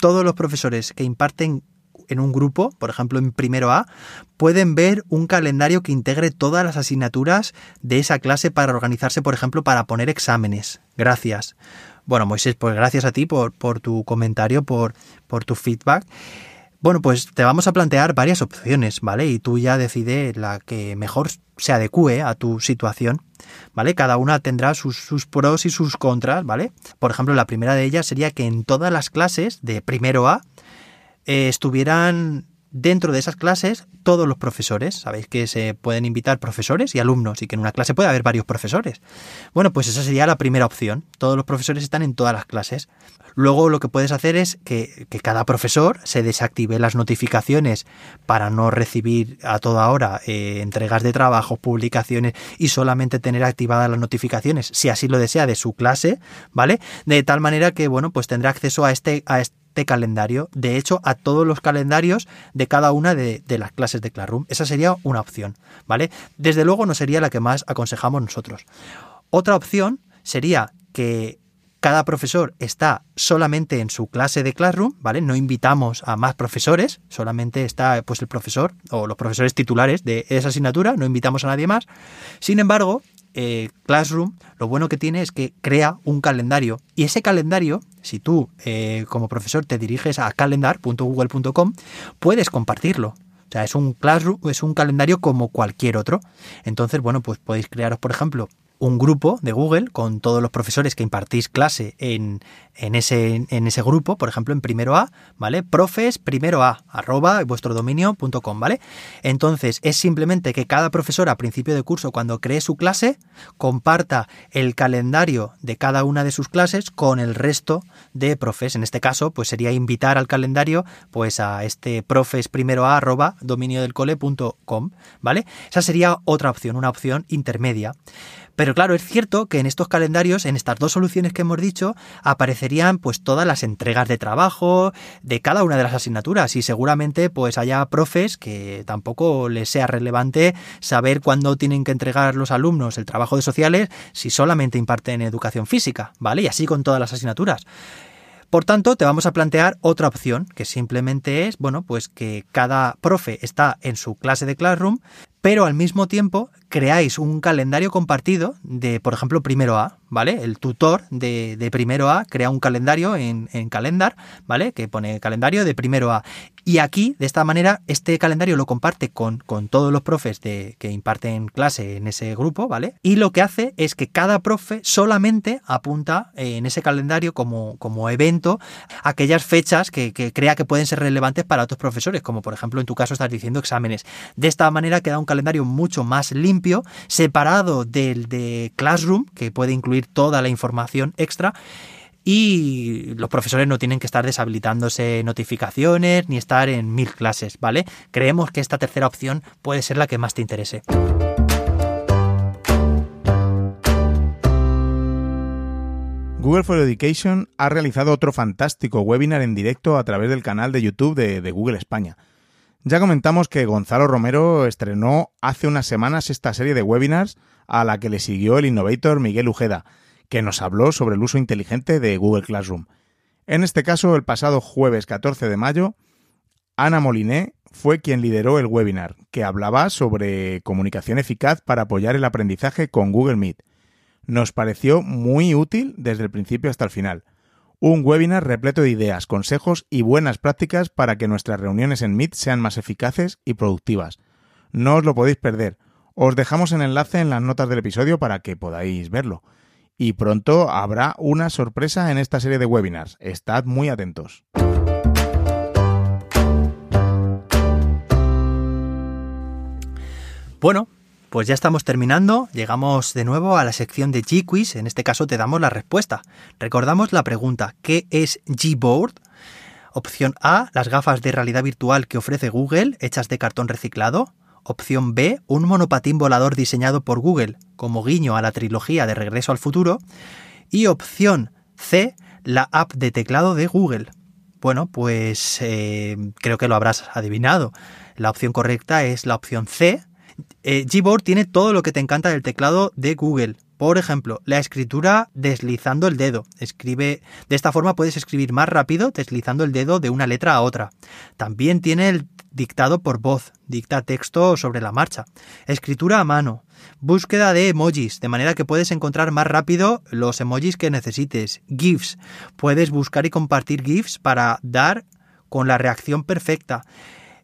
todos los profesores que imparten en un grupo, por ejemplo en primero A, pueden ver un calendario que integre todas las asignaturas de esa clase para organizarse, por ejemplo, para poner exámenes. Gracias. Bueno, Moisés, pues gracias a ti por, por tu comentario, por, por tu feedback. Bueno, pues te vamos a plantear varias opciones, ¿vale? Y tú ya decide la que mejor se adecue a tu situación, ¿vale? Cada una tendrá sus, pros y sus contras, ¿vale? Por ejemplo, la primera de ellas sería que en todas las clases de primero A eh, estuvieran dentro de esas clases todos los profesores. Sabéis que se pueden invitar profesores y alumnos y que en una clase puede haber varios profesores. Bueno, pues esa sería la primera opción. Todos los profesores están en todas las clases. Luego lo que puedes hacer es que, cada profesor se desactive las notificaciones para no recibir a toda hora eh, entregas de trabajo, publicaciones y solamente tener activadas las notificaciones, si así lo desea, de su clase, ¿vale? De tal manera que, bueno, pues tendrá acceso a este calendario, de hecho, a todos los calendarios de cada una de, las clases de Classroom. Esa sería una opción, ¿vale? Desde luego no sería la que más aconsejamos nosotros. Otra opción sería que cada profesor está solamente en su clase de Classroom, ¿vale? No invitamos a más profesores, solamente está pues el profesor o los profesores titulares de esa asignatura, no invitamos a nadie más. Sin embargo, eh, Classroom lo bueno que tiene es que crea un calendario y ese calendario, si tú eh, como profesor te diriges a calendar.google.com, puedes compartirlo. O sea, es un Classroom, es un calendario como cualquier otro. Entonces, bueno, pues podéis crearos, por ejemplo, un grupo de Google con todos los profesores que impartís clase en, en, ese, en ese grupo, por ejemplo, en primero A, ¿vale? Profes primero A, arroba vuestro dominio.com, ¿vale? Entonces, es simplemente que cada profesor a principio de curso, cuando cree su clase, comparta el calendario de cada una de sus clases con el resto de profes. En este caso, pues sería invitar al calendario, pues a este profes primero A, arroba dominiodelcole.com, ¿vale? Esa sería otra opción, una opción intermedia. Pero claro, es cierto que en estos calendarios, en estas dos soluciones que hemos dicho, aparecerían pues todas las entregas de trabajo de cada una de las asignaturas y seguramente pues haya profes que tampoco les sea relevante saber cuándo tienen que entregar los alumnos el trabajo de sociales si solamente imparten educación física, ¿vale? Y así con todas las asignaturas. Por tanto, te vamos a plantear otra opción, que simplemente es, bueno, pues que cada profe está en su clase de Classroom, pero al mismo tiempo creáis un calendario compartido de, por ejemplo, primero A, ¿vale? El tutor de, primero A crea un calendario en, en, Calendar, ¿vale? Que pone calendario de primero A. Y aquí, de esta manera, este calendario lo comparte con, con todos los profes de, que imparten clase en ese grupo, ¿vale? Y lo que hace es que cada profe solamente apunta en ese calendario como, como evento aquellas fechas que, que crea que pueden ser relevantes para otros profesores, como por ejemplo en tu caso estás diciendo exámenes. De esta manera queda un calendario mucho más limpio, separado del de Classroom, que puede incluir toda la información extra y los profesores no tienen que estar deshabilitándose notificaciones ni estar en mil clases, ¿vale? Creemos que esta tercera opción puede ser la que más te interese. Google for Education ha realizado otro fantástico webinar en directo a través del canal de YouTube de, de Google España. Ya comentamos que Gonzalo Romero estrenó hace unas semanas esta serie de webinars a la que le siguió el innovator Miguel Ujeda, que nos habló sobre el uso inteligente de Google Classroom. En este caso, el pasado jueves 14 de mayo, Ana Moliné fue quien lideró el webinar, que hablaba sobre comunicación eficaz para apoyar el aprendizaje con Google Meet. Nos pareció muy útil desde el principio hasta el final. Un webinar repleto de ideas, consejos y buenas prácticas para que nuestras reuniones en Meet sean más eficaces y productivas. No os lo podéis perder. Os dejamos el enlace en las notas del episodio para que podáis verlo. Y pronto habrá una sorpresa en esta serie de webinars. Estad muy atentos. Bueno, pues ya estamos terminando, llegamos de nuevo a la sección de G-Quiz, en este caso te damos la respuesta. Recordamos la pregunta, ¿qué es Gboard? Opción A, las gafas de realidad virtual que ofrece Google, hechas de cartón reciclado. Opción B, un monopatín volador diseñado por Google, como guiño a la trilogía de Regreso al Futuro. Y opción C, la app de teclado de Google. Bueno, pues eh, creo que lo habrás adivinado. La opción correcta es la opción C, eh, Gboard tiene todo lo que te encanta del teclado de Google. Por ejemplo, la escritura deslizando el dedo. Escribe de esta forma puedes escribir más rápido deslizando el dedo de una letra a otra. También tiene el dictado por voz, dicta texto sobre la marcha. Escritura a mano. Búsqueda de emojis, de manera que puedes encontrar más rápido los emojis que necesites. GIFs. Puedes buscar y compartir GIFs para dar con la reacción perfecta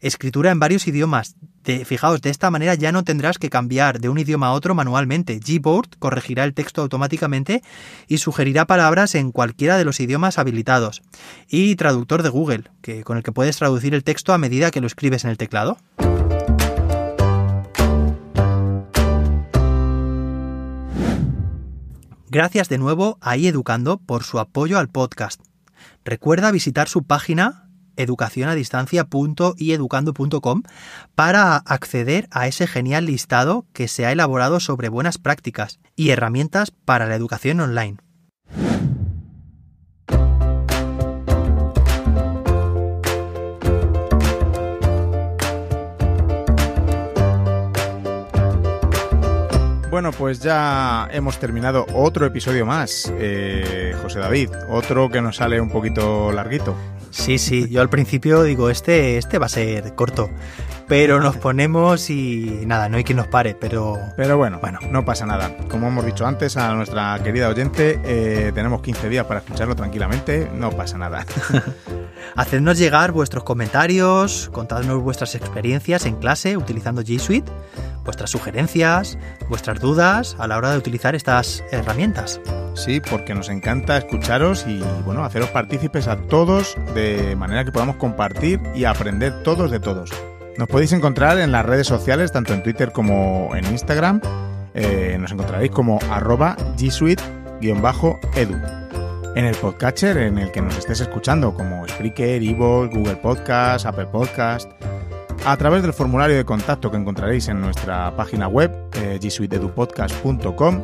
escritura en varios idiomas. fijaos, de esta manera ya no tendrás que cambiar de un idioma a otro manualmente. Gboard corregirá el texto automáticamente y sugerirá palabras en cualquiera de los idiomas habilitados. Y traductor de Google, que, con el que puedes traducir el texto a medida que lo escribes en el teclado. Gracias de nuevo a iEducando por su apoyo al podcast. Recuerda visitar su página educacionadistancia.ieducando.com para acceder a ese genial listado que se ha elaborado sobre buenas prácticas y herramientas para la educación online. Bueno, pues ya hemos terminado otro episodio más, eh, José David, otro que nos sale un poquito larguito. Sí, sí, yo al principio digo, este, este va a ser corto. Pero nos ponemos y nada, no hay quien nos pare, pero... Pero bueno, bueno, no pasa nada. Como hemos dicho antes a nuestra querida oyente, eh, tenemos 15 días para escucharlo tranquilamente, no pasa nada. Hacednos llegar vuestros comentarios, contadnos vuestras experiencias en clase utilizando G Suite, vuestras sugerencias, vuestras dudas a la hora de utilizar estas herramientas. Sí, porque nos encanta escucharos y bueno, haceros partícipes a todos de manera que podamos compartir y aprender todos de todos. Nos podéis encontrar en las redes sociales, tanto en Twitter como en Instagram. Eh, nos encontraréis como arroba G Suite-edu en el podcatcher en el que nos estés escuchando, como Spreaker, Evox, Google Podcast, Apple Podcast, a través del formulario de contacto que encontraréis en nuestra página web, eh, gsuiteedupodcast.com,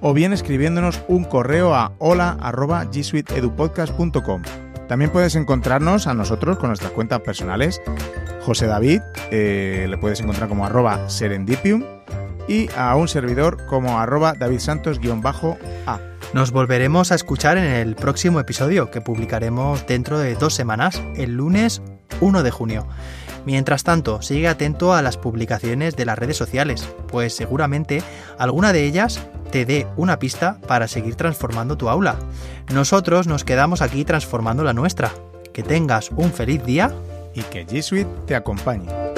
o bien escribiéndonos un correo a hola.gsuiteedupodcast.com. También puedes encontrarnos a nosotros con nuestras cuentas personales. José David, eh, le puedes encontrar como arroba serendipium, y a un servidor como arroba davidsantos-a. Nos volveremos a escuchar en el próximo episodio que publicaremos dentro de dos semanas, el lunes 1 de junio. Mientras tanto, sigue atento a las publicaciones de las redes sociales, pues seguramente alguna de ellas te dé una pista para seguir transformando tu aula. Nosotros nos quedamos aquí transformando la nuestra. Que tengas un feliz día y que G Suite te acompañe.